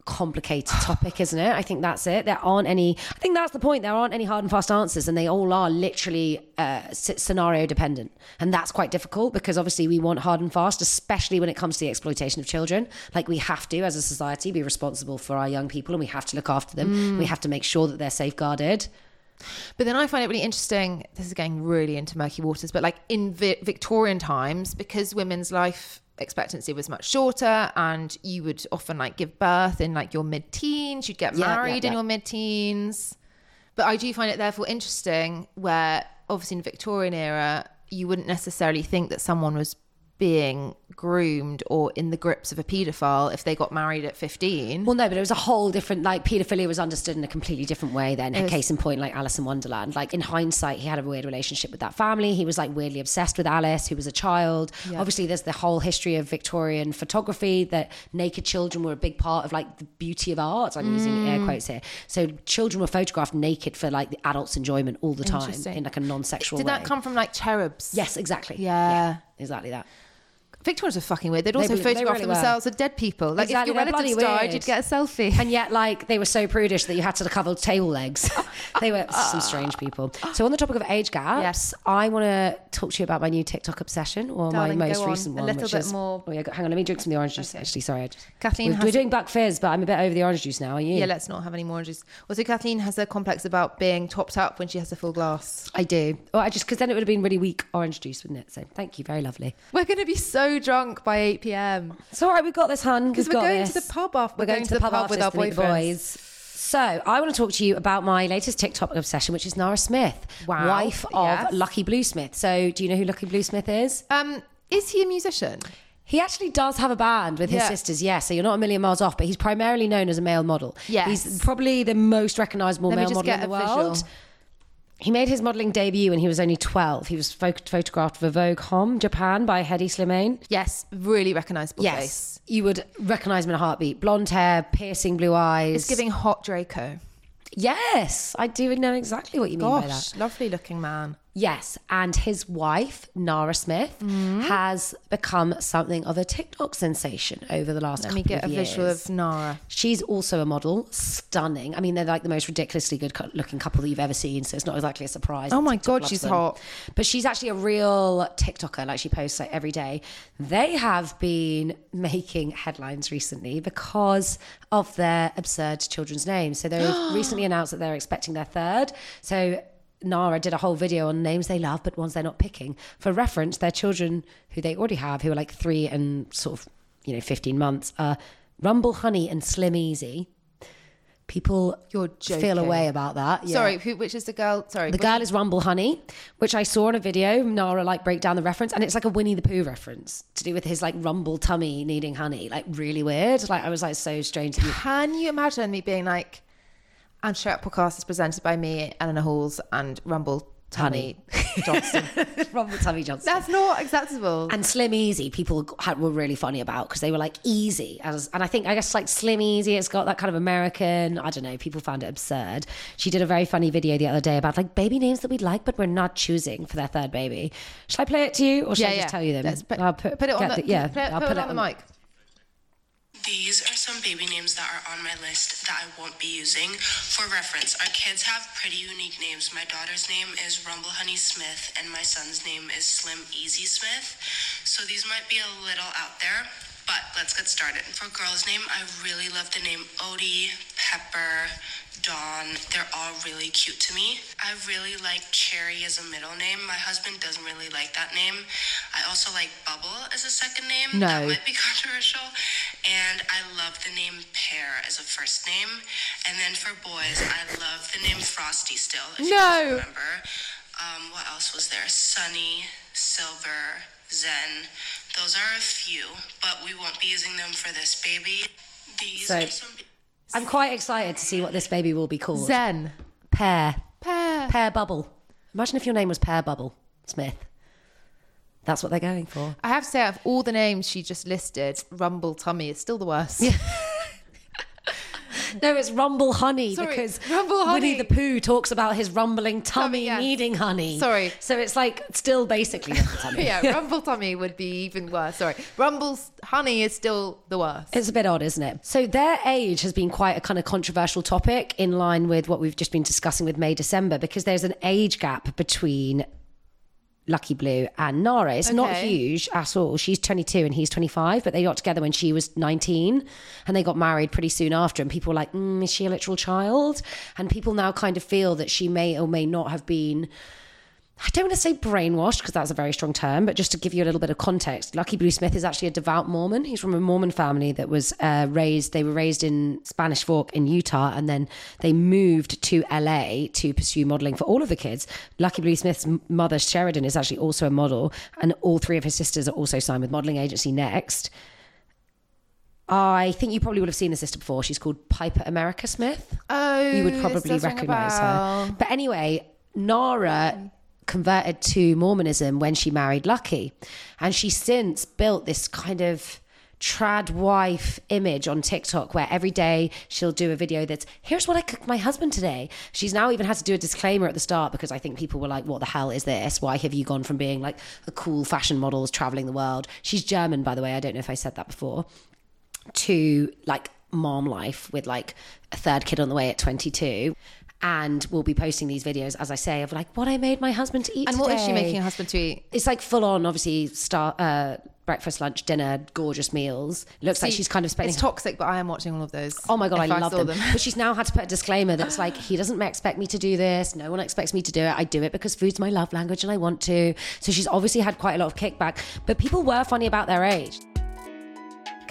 complicated topic, isn't it? I think that's it. There aren't any. I think that's the point. There aren't any hard and fast answers, and they all are literally uh, scenario dependent, and that's quite difficult because obviously we want hard and fast, especially when it comes to the exploitation of children. Like we have to, as a society, be responsible for our young people, and we have to look after them. We have to make sure that they're safeguarded. But then I find it really interesting. This is going really into murky waters, but like in Vi- Victorian times, because women's life expectancy was much shorter and you would often like give birth in like your mid teens, you'd get Yeah, yeah, married in your mid teens. But I do find it therefore interesting where obviously in the Victorian era, you wouldn't necessarily think that someone was being groomed or in the grips of a paedophile if they got married at 15. Well, no, but it was a whole different, like, paedophilia was understood in a completely different way then. was- Case in point, like Alice in Wonderland. Like, in hindsight, he had a weird relationship with that family. He was, like, weirdly obsessed with Alice, who was a child. Obviously, there's the whole history of Victorian photography that naked children were a big part of, like, the beauty of art. I'm using air mm. quotes here. So, children were photographed naked for, like, the adults' enjoyment all the time in, like, a non sexual way. Did way. that come from like cherubs? Yes, exactly. Yeah. exactly that. Victorians are fucking weird. They'd also they photograph really were. themselves with dead people. Like Exactly, if your relatives died, weird. you'd get a selfie. And yet, like, they were so prudish that you had to cover table legs. [laughs] they were some strange people. So, on the topic of age gaps, Yes. I want to talk to you about my new TikTok obsession or Darling, my most on. recent A one. little which bit is, more- Oh, yeah, hang on, let me drink some of the orange juice. Actually, sorry. Just, Kathleen we're, has we're doing Buck Fizz, but I'm a bit over the orange juice now. Are you? yeah, let's not have any more oranges. Also, Kathleen has a complex about being topped up when she has a full glass. I do. Well, I just because then it would have been really weak orange juice, wouldn't it? So, thank you, very lovely. We're going to be so drunk by 8 p.m. It's all right, we've got this, hun. Because we're going this. to the pub after. We're going, to the pub, with our boyfriends. boys. So, I want to talk to you about my latest TikTok obsession, which is Nara Smith, Wow. wife of Yes. Lucky Blue Smith. So, do you know who Lucky Blue Smith is? Um, is he a musician? He actually does have a band with his Yeah. sisters, yes. So you're not a million miles off, but he's primarily known as a male model. Yes. He's probably the most recognizable Let male model in the world. visual. He made his modeling debut when he was only 12. He was pho- photographed for Vogue Hommes, Japan, by Hedi Slimane. Yes, really recognizable Yes. face. You would recognize him in a heartbeat. Blonde hair, piercing blue eyes. It's giving hot Draco. Yes, I do know exactly what you mean by that. Lovely looking man. Yes, and his wife, Nara Smith, Mm-hmm. has become something of a TikTok sensation over the last Let me get a of visual of Nara. She's also a model, stunning. I mean, they're like the most ridiculously good looking couple that you've ever seen, so it's not exactly a surprise. Oh my TikTok God, she's them. hot. But she's actually a real TikToker. Like she posts like every day. They have been making headlines recently because of their absurd children's names. So they [gasps] recently announced that they're expecting their third. So Nara did a whole video on names they love, but ones they're not picking. For reference, their children who they already have, who are like three and sort of, you know, 15 months, are Rumble Honey and Slim Easy. People You're feel joking. away about that. yeah. Sorry, who? Which is the girl? Sorry, The girl is Rumble Honey, which I saw in a video. Nara like break down the reference, and it's like a Winnie the Pooh reference to do with his like rumble tummy needing honey. Like really weird. Like I was like so strange to. Can you imagine me being like, I'm sure podcast is presented by me, Eleanor Halls, and Rumble Tummy Johnson. [laughs] rumble tummy Johnson. That's not acceptable. and Slim Easy, people had, were really funny about because they were like easy, as, and I think I guess like Slim Easy, it's got that kind of American. I don't know. People found it absurd. She did a very funny video the other day about like baby names that we'd like, but we're not choosing for their third baby. Shall I play it to you, or should I just tell you them? Put, I'll put, put it on get the, yeah. Put, I'll put it on the mic. These are some baby names that are on my list that I won't be using. For reference, our kids have pretty unique names. My daughter's name is Rumble Honey Smith, and my son's name is Slim Easy Smith. So these might be a little out there, but let's get started. For girl's name, I really love the name Odie, Pepper, Dawn. They're all really cute to me. I really like Cherry as a middle name. My husband doesn't really like that name. I also like Bubble as a second name. No. That might be [laughs] controversial. And I love the name Pear as a first name. And then for boys, I love the name Frosty still. If you No. guys remember. Um, what else was there? Sunny, Silver, Zen. Those are a few, but we won't be using them for this baby. These So- are some. I'm quite excited to see what this baby will be called. Zen. Pear. Pear. Pear Bubble. Imagine if your name was Pear Bubble Smith. That's what they're going for. I have to say, out of all the names she just listed, Rumble Tummy is still the worst. [laughs] [laughs] No, it's Rumble Honey Sorry, because Rumble Winnie Honey. the Pooh talks about his rumbling tummy yes. needing honey. Sorry. So it's like still basically Rumble [laughs] tummy. yeah, [laughs] Rumble Tummy would be even worse. Sorry. Rumble's Honey is still the worst. It's a bit odd, isn't it? So their age has been quite a kind of controversial topic in line with what we've just been discussing with May December because there's an age gap between Lucky Blue and Nara. It's not huge at all. She's 22 and he's 25, but they got together when she was 19 and they got married pretty soon after. And people were like, mm, is she a literal child? And people now kind of feel that she may or may not have been. I don't want to say brainwashed because that's a very strong term, but just to give you a little bit of context, Lucky Blue Smith is actually a devout Mormon. He's from a Mormon family that was uh, raised, they were raised in Spanish Fork in Utah, and then they moved to LA to pursue modeling for all of the kids. Lucky Blue Smith's mother, Sheridan, is actually also a model, and all three of his sisters are also signed with modeling agency Next. I think you probably would have seen the sister before. She's called Pyper America Smith oh, you would probably does ring a recognize her. But anyway, Nara converted to Mormonism when she married Lucky. And she since built this kind of trad wife image on TikTok where every day she'll do a video that's here's what I cooked my husband today. She's now even had to do a disclaimer at the start because I think people were like, What the hell is this? Why have you gone from being like a cool fashion model traveling the world? She's German, by the way. I don't know if I said that before to like mom life with like a third kid on the way at 22 and we'll be posting these videos as i say of like what i made my husband to eat And what is she making her husband to eat? it's like full on obviously start uh breakfast lunch dinner gorgeous meals looks like she's kind of spending It's toxic, but I am watching all of those. Oh my god, I if love saw them. [laughs] But she's now had to put a disclaimer that's like, he doesn't expect me to do this. No one expects me to do it. I do it because food's my love language and I want to. So she's obviously had quite a lot of kickback. But people were funny about their age.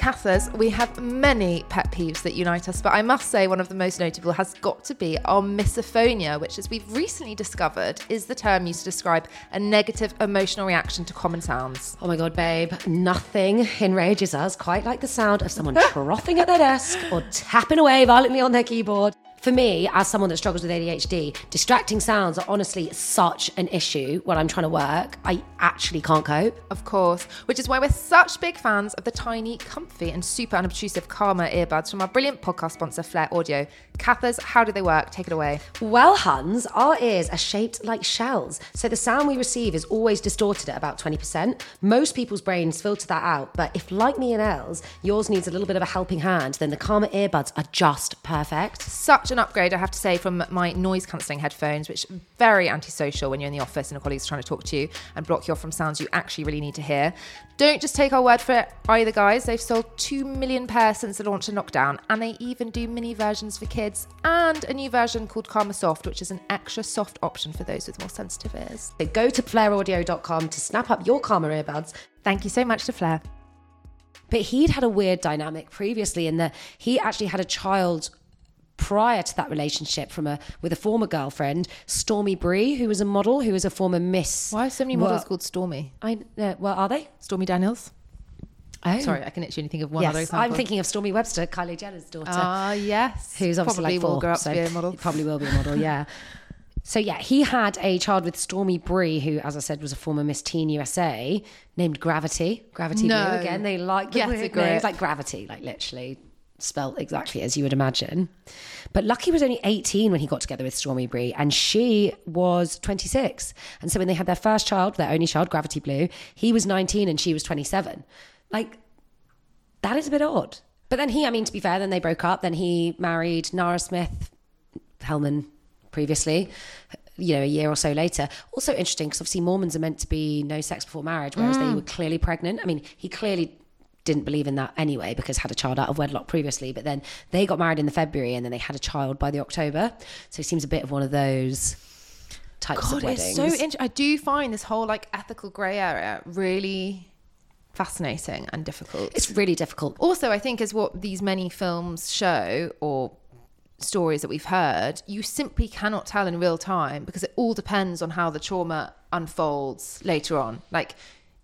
Cathers, we have many pet peeves that unite us, but I must say one of the most notable has got to be our misophonia, which, as we've recently discovered, is the term used to describe a negative emotional reaction to common sounds. Oh my god, babe, nothing enrages us quite like the sound of someone [laughs] frothing at their desk or tapping away violently on their keyboard. For me, as someone that struggles with ADHD, distracting sounds are honestly such an issue when I'm trying to work. I actually can't cope. Of course, which is why we're such big fans of the tiny, comfy, and super unobtrusive Calmer earbuds from our brilliant podcast sponsor, Flare Audio. Cathers, how do they work? Take it away. Well, Hans, our ears are shaped like shells, so the sound we receive is always distorted at about 20%. Most people's brains filter that out, but if, like me and Els, yours needs a little bit of a helping hand, then the Calmer earbuds are just perfect. Such an upgrade, I have to say, from my noise cancelling headphones, which are very antisocial when you're in the office and a colleague's trying to talk to you and block you off from sounds you actually really need to hear. Don't just take our word for it either, guys. They've sold 2 million pairs since the launch of Knockdown, and they even do mini versions for kids and a new version called Calmer Soft, which is an extra soft option for those with more sensitive ears. So go to flareaudio.com to snap up your Calmer earbuds. Thank you so much to Flare. But he'd had a weird dynamic previously in that he actually had a child prior to that relationship from a with a former girlfriend, Stormi Bree, who was a model, who was a former Miss. Why are so many models Well, called Stormy? I uh, well, are they? Stormy Daniels? Oh, Sorry, I can actually think of one other example. I'm thinking of Stormi Webster, Kylie Jenner's daughter. Ah, yes. who's obviously Probably like four, will grow up so to be a model. Probably will be a model, yeah. So yeah, he had a child with Stormi Bree, who, as I said, was a former Miss Teen USA, named Gravity. Gravity No. Blue again. They like the weird names, like Gravity, like literally spelt exactly as you would imagine. But Lucky was only 18 when he got together with Stormi Bree, and she was 26. And so when they had their first child, their only child, Gravity Blue, he was 19 and she was 27. Like that is a bit odd. But then he, I mean, to be fair, then they broke up. Then he married Nara Smith, Pellmann previously, you know, a year or so later. Also interesting because obviously Mormons are meant to be no sex before marriage, whereas they mm. were clearly pregnant. I mean, he clearly didn't believe in that anyway because had a child out of wedlock previously. But then they got married in the February and then they had a child by the October. So it seems a bit of one of those types God, of weddings. it's so interesting. I do find this whole like ethical grey area really fascinating and difficult. it's really difficult. also, I think, as what these many films show or stories that we've heard, you simply cannot tell in real time because it all depends on how the trauma unfolds later on. Like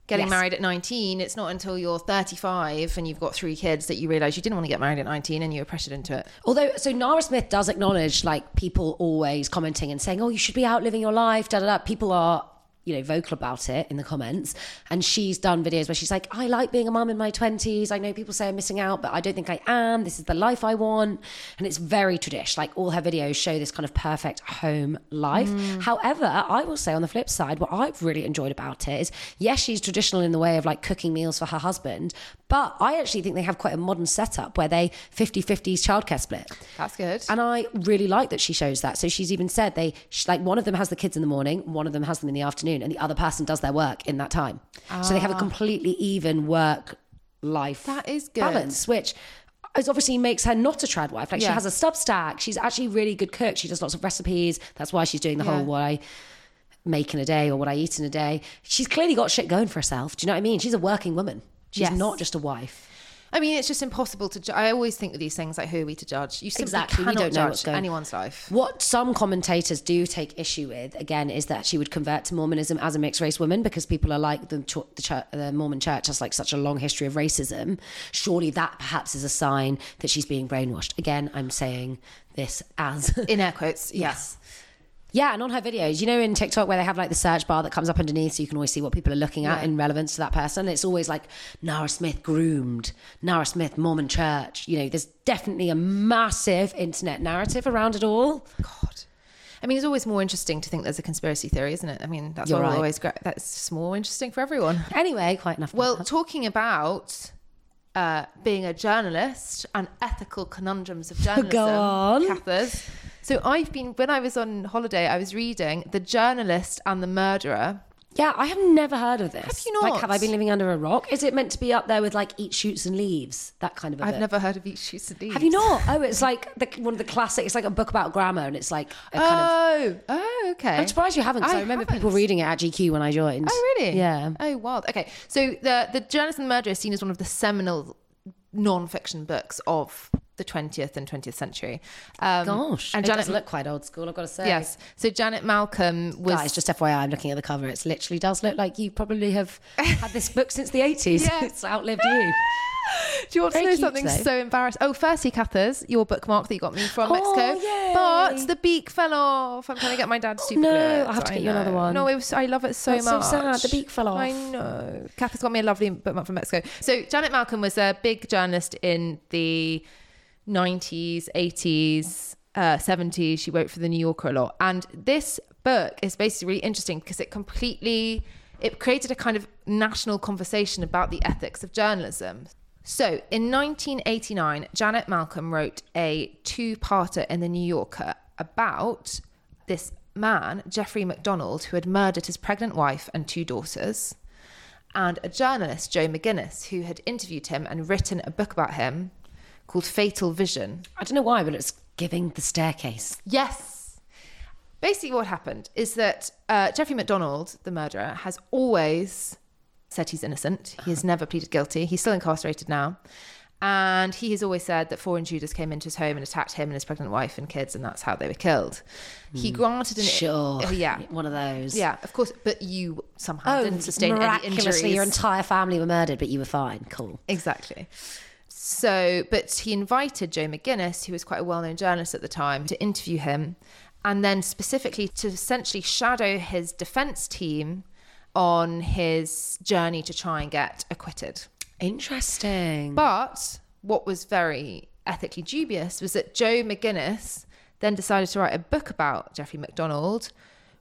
getting Yes. married at 19, it's not until you're 35 and you've got three kids that you realize you didn't want to get married at 19 and you were pressured into it. Although, so Nara Smith does acknowledge like people always commenting and saying, "Oh, you should be out living your life." Da da da. People are, you know, vocal about it in the comments, and she's done videos where she's like, "I like being a mum in my twenties. I know people say I'm missing out, but I don't think I am. This is the life I want." And it's very tradish. Like all her videos show this kind of perfect home life. Mm. However, I will say on the flip side, what I've really enjoyed about it is, yes, she's traditional in the way of like cooking meals for her husband, but I actually think they have quite a modern setup where they 50-50s childcare split. That's good. And I really like that she shows that. So she's even said they like one of them has the kids in the morning, one of them has them in the afternoon, and the other person does their work in that time. So they have a ah. completely even work life That is good. balance, which is obviously makes her not a trad wife. Like she has a Substack. She's actually a really good cook. She does lots of recipes. That's why she's doing the Yeah. whole what I make in a day or what I eat in a day. She's clearly got shit going for herself. Do you know what I mean? She's a working woman. She's Yes. not just a wife. I mean, it's just impossible to. Ju- I always think with these things like, who are we to judge? You simply Exactly, we cannot don't know judge anyone's life. What some commentators do take issue with, again, is that she would convert to Mormonism as a mixed race woman because people are like the, ch- the, the Mormon church has like such a long history of racism. Surely that perhaps is a sign that she's being brainwashed. Again, I'm saying this as In air quotes, [laughs] yes. Yeah, and on her videos, you know, in TikTok where they have like the search bar that comes up underneath, so you can always see what people are looking at Yeah. in relevance to that person. It's always like Nara Smith groomed, Nara Smith Mormon church. You know, there's definitely a massive internet narrative around it all. God. I mean, it's always more interesting to think there's a conspiracy theory, isn't it? I mean, that's You're what right. always great. That's just more interesting for everyone. Anyway, quite enough. Well, that. talking about uh, being a journalist and ethical conundrums of [laughs] journalism, Go on. Cathers. So I've been when I was on holiday, I was reading The Journalist and the Murderer. yeah, I have never heard of this. Have you Like, not? have I been living under a rock? Is it meant to be up there with like Eat Shoots and Leaves, that kind of a I've never heard of Eat shoots and Leaves. Have you not? Oh, it's like the, one of the classic. It's like a book about grammar, and it's like a kind of. Oh, oh, okay. I'm surprised you haven't. I, I remember haven't. people reading it at GQ when I joined. Oh, really? Yeah. Oh, wild. Okay. So the the Journalist and the Murderer is seen as one of the seminal non-fiction books of the 20th and 20th century. Um, Gosh, and it Janet does look quite old school. I've got to say. Yes. So Janet Malcolm was Guys, just FYI, I'm looking at the cover. It literally does look like you probably have had this book since the 80s. [laughs] Yeah. it's outlived you. [laughs] Do you want Very to know cute, something though. so embarrassing? Oh, firstly, Cathers, your bookmark that you got me from Oh, Mexico. yay. But the beak fell off. I'm trying to get my dad's to duplicate no, it. I'll have to I get you another one. No, it was, I love it so That's so much. sad. The beak fell off. I know. Cathers got me a lovely bookmark from Mexico. So Janet Malcolm was a big journalist in the 90s, 80s. uh, 70s. She wrote for the New Yorker a lot. And this book is basically really interesting because it completely it created a kind of national conversation about the ethics of journalism. So, in 1989, Janet Malcolm wrote a two-parter in the New Yorker about this man, Jeffrey MacDonald, who had murdered his pregnant wife and two daughters, and a journalist, Joe McGinniss, who had interviewed him and written a book about him called Fatal Vision. I don't know why, but it's giving the staircase. Yes. Basically, what happened is that uh, Jeffrey MacDonald, the murderer, has always said he's innocent. He has never pleaded guilty. He's still incarcerated now. And he has always said that four intruders came into his home and attacked him and his pregnant wife and kids, and that's how they were killed. He granted an Sure. yeah, One of those. yeah, of course. But you somehow Oh, didn't sustain any miraculously, injuries. your entire family were murdered, but you were fine. Cool. Exactly. So, but he invited Joe McGinniss, who was quite a well known journalist at the time, to interview him and then specifically to essentially shadow his defense team on his journey to try and get acquitted. Interesting. But what was very ethically dubious was that Joe McGinniss then decided to write a book about Jeffrey MacDonald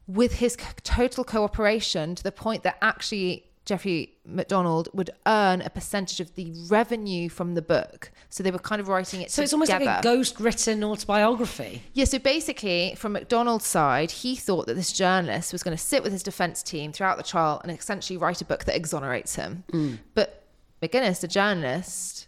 with his total cooperation to the point that actually Jeffrey MacDonald would earn a percentage of the revenue from the book. So they were kind of writing it so it's almost like a ghost written autobiography. Yeah, so basically, from MacDonald's side, he thought that this journalist was going to sit with his defense team throughout the trial and essentially write a book that exonerates him. Mm. But McGinniss, the journalist,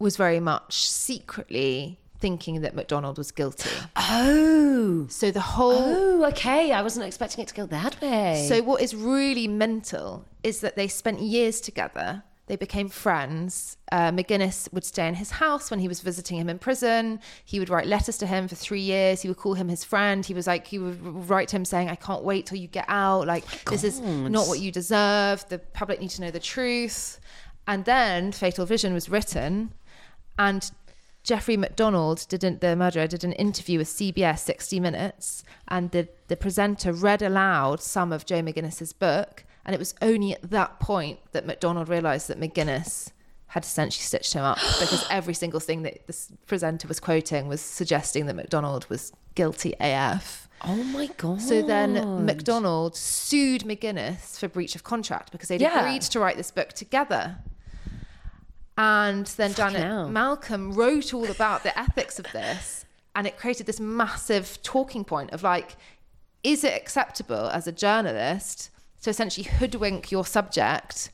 was very much secretly thinking that MacDonald was guilty. Oh. So the whole. Oh, okay. I wasn't expecting it to go that way. So what is really mental is that they spent years together. They became friends. Uh, McGinniss would stay in his house when he was visiting him in prison. He would write letters to him for three years. He would call him his friend. He was like, he would write to him saying, "I can't wait till you get out. Like this is not what you deserve. The public need to know the truth." And then Fatal Vision was written, and Jeffrey MacDonald didn't the murderer did an interview with CBS 60 Minutes and the the presenter read aloud some of Joe McGinniss's book and it was only at that point that MacDonald realized that McGinniss had essentially stitched him up [gasps] because every single thing that this presenter was quoting was suggesting that MacDonald was guilty AF. oh my god. So then MacDonald sued McGinniss for breach of contract because they'd Yeah. agreed to write this book together. And then Janet hell. Malcolm wrote all about the ethics of this. And it created this massive talking point of like, is it acceptable as a journalist to essentially hoodwink your subject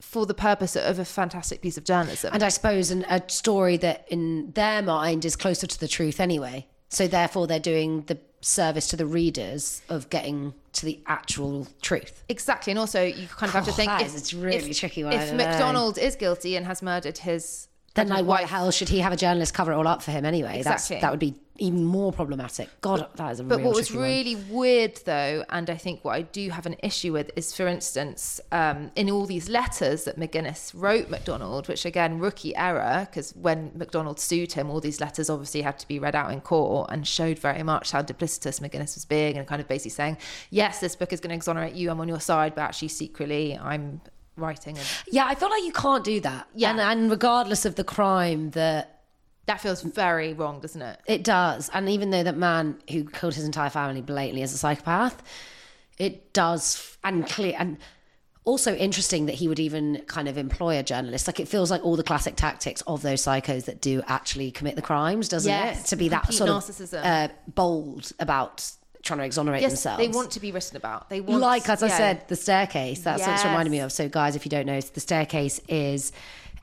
for the purpose of a fantastic piece of journalism? And I suppose an, a story that in their mind is closer to the truth anyway. So therefore, they're doing the service to the readers of getting to the actual truth. Exactly, and also you kind of have to Oh, think if is- it's really if, tricky If. MacDonald is guilty and has murdered his Then, like, why the hell should he have a journalist cover it all up for him anyway? Exactly. That's that would be even more problematic. God, that is a But what was one. really weird, though, and I think what I do have an issue with is, for instance, um, in all these letters that McGinniss wrote MacDonald, which again, rookie error, because when MacDonald sued him, all these letters obviously had to be read out in court and showed very much how duplicitous McGinniss was being and kind of basically saying, yes, this book is going to exonerate you, I'm on your side, but actually secretly I'm writing. And Yeah, I feel like you can't do that. Yeah. and, and regardless of the crime that that feels very wrong, doesn't it? It does. And even though that man who killed his entire family blatantly is a psychopath, it does and clear and also interesting that he would even kind of employ a journalist. Like it feels like all the classic tactics of those psychos that do actually commit the crimes, doesn't Yes, it? To be that sort narcissism. of uh, bold about trying to exonerate Yes, themselves. they want to be written about. They want, like as I yeah. said, the staircase. That's what it's reminded me of. So, guys, if you don't know, the staircase is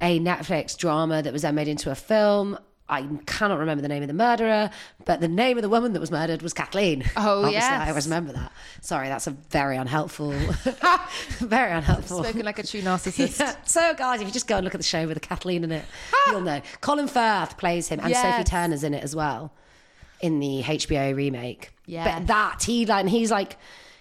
a Netflix drama that was then made into a film. I cannot remember the name of the murderer, but the name of the woman that was murdered was Kathleen. Oh, [laughs] Obviously, I always remember that. Sorry, that's a very unhelpful, [laughs] very unhelpful. Spoken like a true [laughs] narcissist. Yeah. So, guys, if you just go and look at the show with a Kathleen in it, you'll know. Colin Firth plays him, and Sophie Turner's in it as well in the HBO remake. Yeah. But that he like, he's like,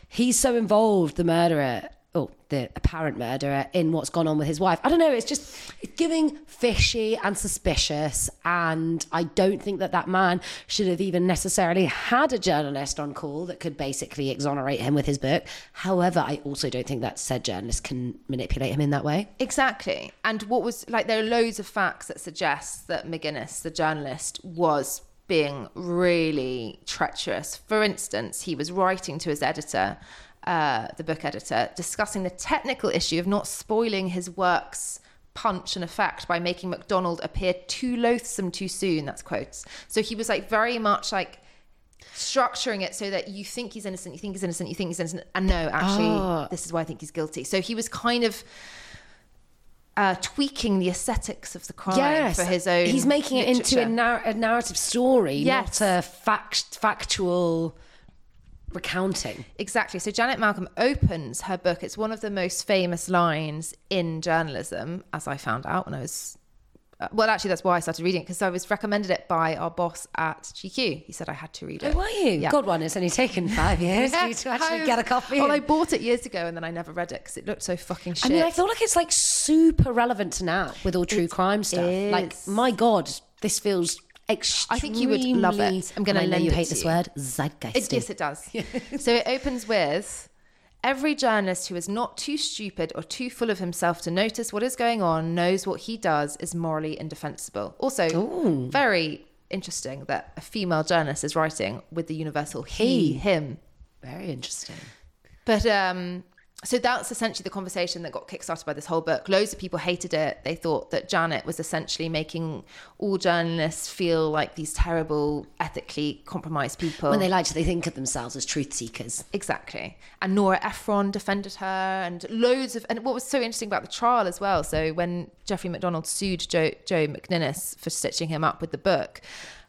he's so involved, the murderer, oh, the apparent murderer, in what's gone on with his wife. I don't know. It's just it's giving fishy and suspicious, and I don't think that that man should have even necessarily had a journalist on call that could basically exonerate him with his book. However, I also don't think that said journalist can manipulate him in that way. Exactly. And what was like, there are loads of facts that suggest that McGinniss, the journalist, was being really treacherous. For instance, he was writing to his editor, uh, the book editor, discussing the technical issue of not spoiling his work's punch and effect by making MacDonald appear too loathsome too soon. That's quotes. So he was like very much like structuring it so that you think he's innocent, you think he's innocent, you think he's innocent, and no, actually, Oh. this is why I think he's guilty. So he was kind of uh, tweaking the aesthetics of the crime for his own. He's making it into a, nar- a narrative story, Yes. not a fact factual recounting. Exactly. So Janet Malcolm opens her book. It's one of the most famous lines in journalism, as I found out when I was. Well, actually, that's why I started reading it because I was recommended it by our boss at GQ. He said I had to read oh, it. Oh, were you? Yeah. God, one, it's only taken five years [laughs] Yeah. to actually I- get a copy. Well, I bought it years ago and then I never read it because it looked so fucking shit. I mean, I feel like it's like super relevant to now with all true crime stuff. Like, my God, this feels extremely. I think you would love it. I'm And know lend you hate this you. word, zeitgeist. Yes, it does. [laughs] so it opens with every journalist who is not too stupid or too full of himself to notice what is going on knows what he does is morally indefensible. Also, very interesting that a female journalist is writing with the universal he, He. him. Very interesting. But um, so that's essentially the conversation that got kickstarted by this whole book. Loads of people hated it. They thought that Janet was essentially making all journalists feel like these terrible, ethically compromised people. When they like to they think of themselves as truth seekers. Exactly. And Nora Ephron defended her, and loads of. And what was so interesting about the trial as well. So when Jeffrey MacDonald sued Joe, Joe McGinniss for stitching him up with the book,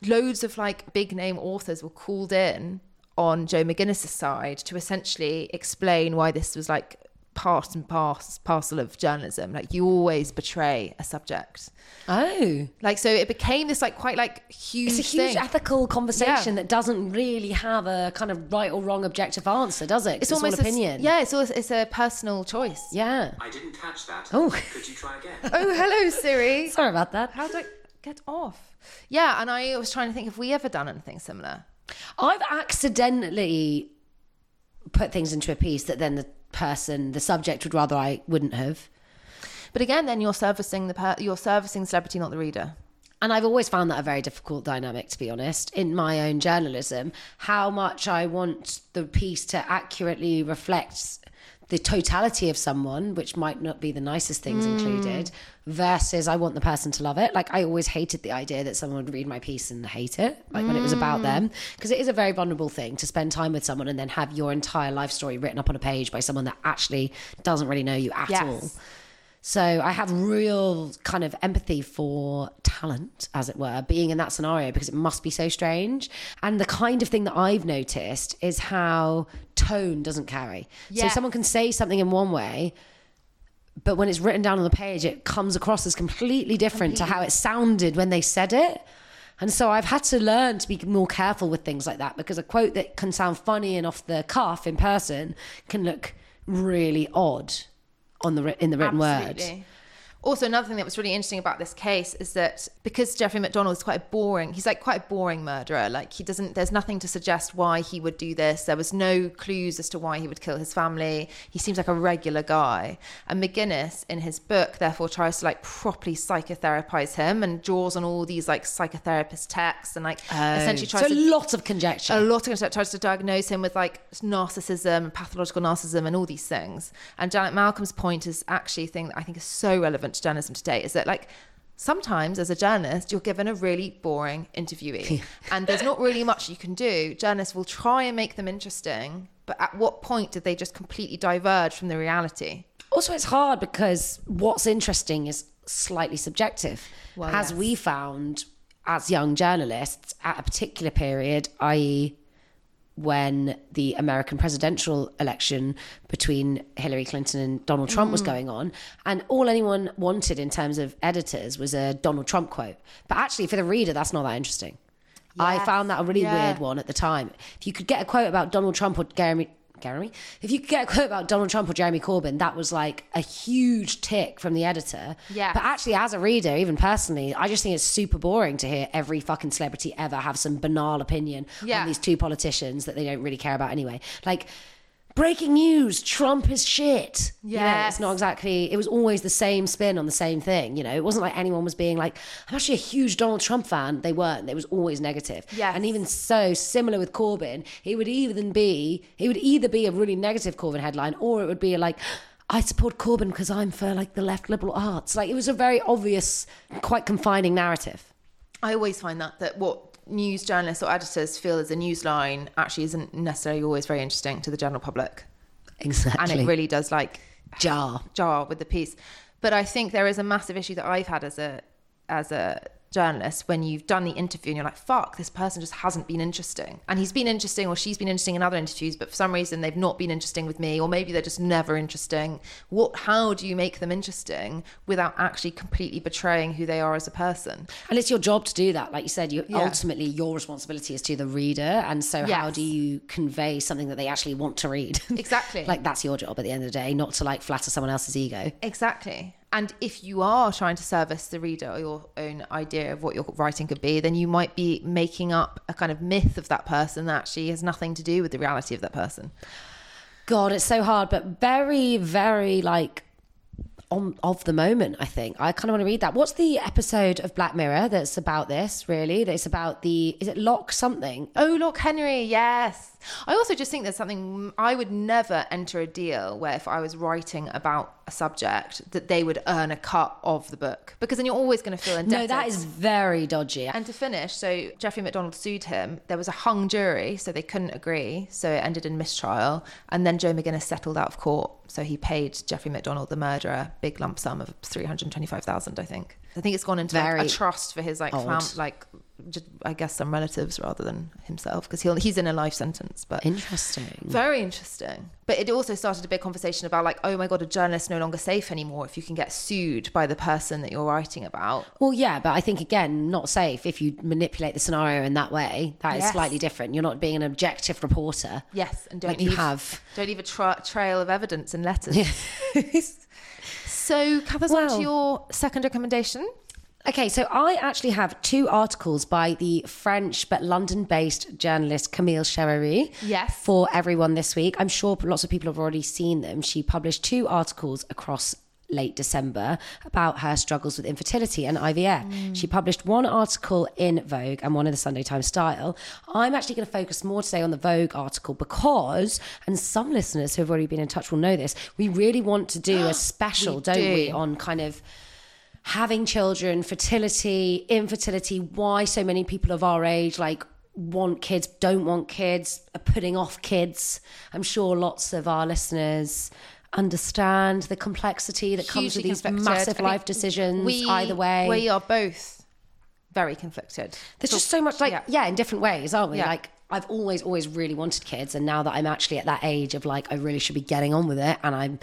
loads of like big name authors were called in on Joe McGinniss's side to essentially explain why this was like part and pass, parcel of journalism. Like you always betray a subject. Oh. Like so, it became this like quite like huge. It's a huge thing. ethical conversation Yeah. that doesn't really have a kind of right or wrong objective answer, does it? It's almost all a s- opinion. yeah, it's all, it's a personal choice. Yeah. I didn't catch that. Oh. Could you try again? [laughs] Oh, hello, Siri. Sorry about that. How do I get off? Yeah, and I was trying to think if we ever done anything similar. I've accidentally put things into a piece that then the person, the subject would rather I wouldn't have. But again, then you're servicing the per- you're servicing the celebrity, not the reader. And I've always found that a very difficult dynamic, to be honest, in my own journalism. How much I want the piece to accurately reflect the totality of someone, which might not be the nicest things mm. included, versus I want the person to love it. Like, I always hated the idea that someone would read my piece and hate it, like when it was about mm. them, because it is a very vulnerable thing to spend time with someone and then have your entire life story written up on a page by someone that actually doesn't really know you at Yes. all. So I have real kind of empathy for talent, as it were, being in that scenario because it must be so strange. And the kind of thing that I've noticed is how tone doesn't carry. So someone can say something in one way, but when it's written down on the page, it comes across as completely different to how it sounded when they said it. And so I've had to learn to be more careful with things like that because a quote that can sound funny and off the cuff in person can look really odd on the in the written word. Also, another thing that was really interesting about this case is that because Jeffrey MacDonald is quite a boring, he's like quite a boring murderer. Like he doesn't, there's nothing to suggest why he would do this. There was no clues as to why he would kill his family. He seems like a regular guy. And McGinniss, in his book, therefore tries to like properly psychotherapize him and draws on all these like psychotherapist texts and like essentially oh. tries so to a lot of conjecture. a lot of conjecture tries to diagnose him with like narcissism, pathological narcissism, and all these things. And Janet Malcolm's point is actually a thing that I think is so relevant to journalism today is that like sometimes as a journalist you're given a really boring interviewee and there's not really much you can do. Journalists will try and make them interesting, but at what point did they just completely diverge from the reality? Also, it's hard because what's interesting is slightly subjective. Well, as yes. we found as young journalists at a particular period, i.e., when the American presidential election between Hillary Clinton and Donald Trump Mm. was going on. And all anyone wanted in terms of editors was a Donald Trump quote. But actually, for the reader, that's not that interesting. I found that a really Yeah. weird one at the time. If you could get a quote about Donald Trump or Jeremy, Jeremy, if you could get a quote about Donald Trump or Jeremy Corbyn, that was like a huge tick from the editor. Yeah. But actually, as a reader, even personally, I just think it's super boring to hear every fucking celebrity ever have some banal opinion Yeah. on these two politicians that they don't really care about anyway. Like, breaking news, Trump is shit. You know, it's not exactly, it was always the same spin on the same thing. You know, it wasn't like anyone was being like, I'm actually a huge Donald Trump fan. They weren't. It was always negative. Yeah. And even so, similar with Corbyn, it would even be, it would either be a really negative Corbyn headline or it would be like, I support Corbyn because I'm for like the left liberal arts. Like it was a very obvious, quite confining narrative. I always find that that what news journalists or editors feel as a news line actually isn't necessarily always very interesting to the general public, Exactly. and it really does like jar. jar with the piece. But I think there is a massive issue that I've had as a as a journalist when you've done the interview and you're like, fuck, this person just hasn't been interesting. And he's been interesting or she's been interesting in other interviews, but for some reason they've not been interesting with me, or maybe they're just never interesting. What how do you make them interesting without actually completely betraying who they are as a person? And it's your job to do that. Like you said, you Yeah. ultimately your responsibility is to the reader. And so how do you convey something that they actually want to read? [laughs] Exactly. like that's your job at the end of the day, not to like flatter someone else's ego. Exactly. And if you are trying to service the reader or your own idea of what your writing could be, then you might be making up a kind of myth of that person that actually has nothing to do with the reality of that person. God, it's so hard, but very, very like on of the moment, I think. I kind of want to read that. What's the episode of Black Mirror that's about this, really? That's about the is it Lock something? Oh, Loch Henry, yes. I also just think there's something I would never enter a deal where if I was writing about a subject that they would earn a cut of the book because then you're always going to feel indebted. No, that is very dodgy. And to finish, so Jeffrey MacDonald sued him. There was a hung jury, so they couldn't agree. So it ended in mistrial. And then Joe McGinniss settled out of court. So he paid Jeffrey MacDonald, the murderer, big lump sum of three hundred twenty-five thousand. I think. I think it's gone into like, a trust for his like, fam- like, I guess some relatives rather than himself because he'll he's in a life sentence. But Interesting. very interesting. But it also started a big conversation about like, oh my god, a journalist no longer safe anymore if you can get sued by the person that you're writing about. Well, yeah, but I think again, not safe if you manipulate the scenario in that way. That is Yes. slightly different. You're not being an objective reporter. Yes, and don't Like you leave, have. don't leave a tra- trail of evidence and letters. [laughs] so, Kath, us on to your second recommendation. Okay, so I actually have two articles by the French but London based journalist Camille Charrière. Yes. For everyone this week. I'm sure lots of people have already seen them. She published two articles across late December about her struggles with infertility and IVF. Mm. She published one article in Vogue and one in the Sunday Times Style. I'm actually going to focus more today on the Vogue article because, and some listeners who have already been in touch will know this, we really want to do [gasps] a special, We don't do. we, on kind of having children, fertility, infertility, why so many people of our age like want kids, don't want kids, are putting off kids. I'm sure lots of our listeners understand the complexity that comes with these conflicted. massive I life decisions we- either way. We are both very conflicted. There's just so much like yeah. yeah. in different ways, aren't we? Yeah. Like I've always always really wanted kids and now that I'm actually at that age of like I really should be getting on with it and I'm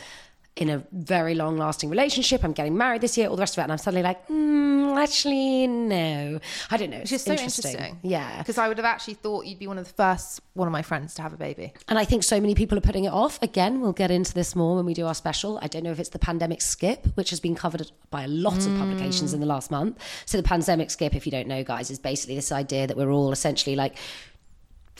in a very long lasting relationship. I'm getting married this year, all the rest of it, and I'm suddenly like, mm, actually, no. I don't know. It's is so interesting. interesting. Yeah. Because I would have actually thought you'd be one of the first one of my friends to have a baby. And I think so many people are putting it off. Again, we'll get into this more when we do our special. I don't know if it's the pandemic skip, which has been covered by a lot of publications in the last month. So, the pandemic skip, if you don't know, guys, is basically this idea that we're all essentially like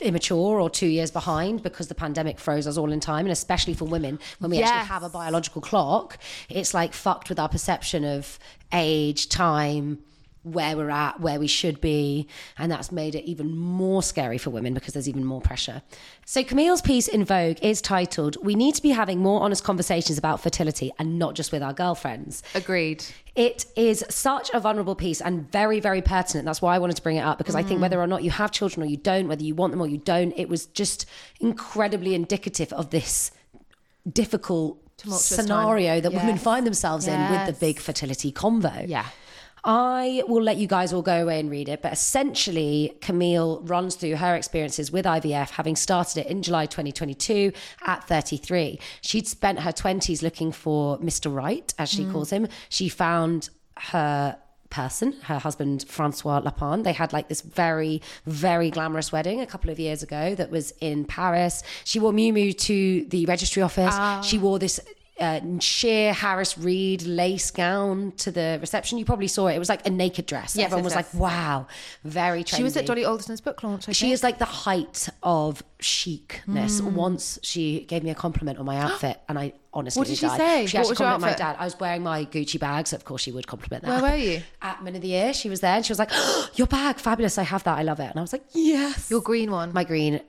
immature or two years behind because the pandemic froze us all in time. And especially for women, when we Yes. actually have a biological clock, it's like fucked with our perception of age, time. Where we're at, where we should be, and that's made it even more scary for women because there's even more pressure. So, Camille's piece in Vogue is titled, We Need to Be Having More Honest Conversations About Fertility and Not Just with Our Girlfriends. Agreed. It is such a vulnerable piece and very, very pertinent. That's why I wanted to bring it up because I Mm. think whether or not you have children or you don't, whether you want them or you don't, it was just incredibly indicative of this difficult scenario time. that women find themselves in with the big fertility convo. Yeah. I will let you guys all go away and read it, but essentially, Camille runs through her experiences with IVF, having started it in July 2022 at 33. She'd spent her 20s looking for Mr. Right, as she mm. calls him. She found her person, her husband Francois Lapin. They had like this very, very glamorous wedding a couple of years ago that was in Paris. She wore Miu Miu to the registry office. Ah. She wore this uh, sheer Harris Reed lace gown to the reception. You probably saw it. It was like a naked dress. Yes, Everyone yes, was yes. like, "Wow, very." Trendy. She was at Dolly Alderton's book launch. I She think. is like the height of chicness. Hmm. Once she gave me a compliment on my outfit, and I honestly What did she died. say? She What actually complimented my dad. I was wearing my Gucci bag, so of course she would compliment that. Where were you? [laughs] At Men of the Year, she was there, and she was like, oh, [gasps] "Your bag, fabulous! I have that. I love it." And I was like, "Yes." Your green one. my green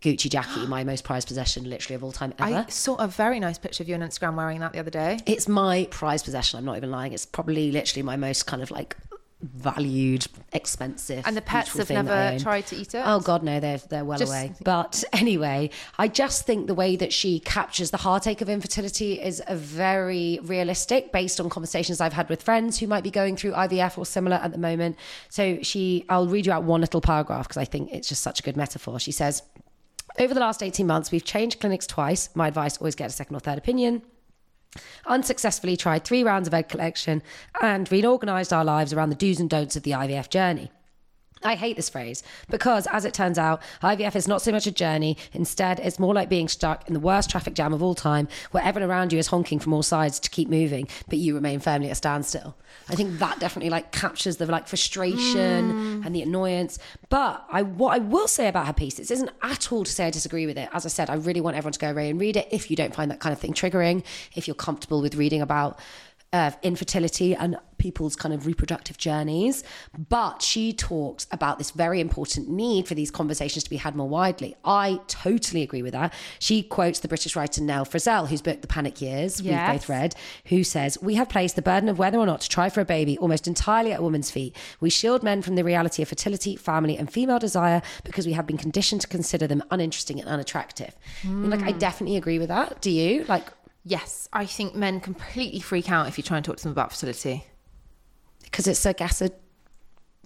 Gucci Jackie, [gasps] my most prized possession, literally of all time ever. I saw a very nice picture of you on Instagram wearing that the other day. It's my prized possession. I'm not even lying. It's probably literally my most kind of like valued, expensive. And the pets have thing that I never tried to eat it. Oh God, no, they're they're well Just- away. But anyway, I just think the way that she captures the heartache of infertility is a very realistic, based on conversations I've had with friends who might be going through IVF or similar at the moment. So she, I'll read you out one little paragraph because I think it's just such a good metaphor. She says. Over the last 18 months, we've changed clinics twice. My advice always get a second or third opinion unsuccessfully tried three rounds of egg collection and reorganized our lives around the do's and don'ts of the IVF journey. I hate this phrase because, as it turns out, IVF is not so much a journey. Instead, it's more like being stuck in the worst traffic jam of all time, where everyone around you is honking from all sides to keep moving, but you remain firmly at a standstill. I think that definitely like captures the like frustration mm. and the annoyance. But I, what I will say about her piece, this isn't at all to say I disagree with it. As I said, I really want everyone to go away and read it if you don't find that kind of thing triggering, if you're comfortable with reading about uh, infertility and people's kind of reproductive journeys. But she talks about this very important need for these conversations to be had more widely. I totally agree with that. She quotes the British writer Nell Frizzell, whose book The Panic Years we've both read, who says, We have placed the burden of whether or not to try for a baby almost entirely at a woman's feet. We shield men from the reality of fertility, family, and female desire because we have been conditioned to consider them uninteresting and unattractive. I mean, like, I definitely agree with that. Do you? Like, Yes, I think men completely freak out if you try and talk to them about fertility. because it's, I guess, a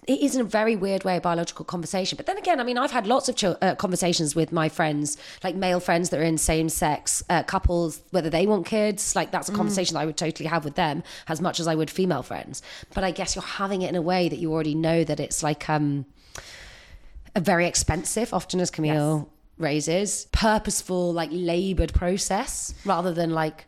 it is in a very weird way a biological conversation. But then again, I mean, I've had lots of chil- uh, conversations with my friends, like male friends that are in same sex uh, couples, whether they want kids. Like that's a conversation that I would totally have with them as much as I would female friends. But I guess you're having it in a way that you already know that it's like um, a very expensive, often as Camille raises, purposeful, like labored process rather than like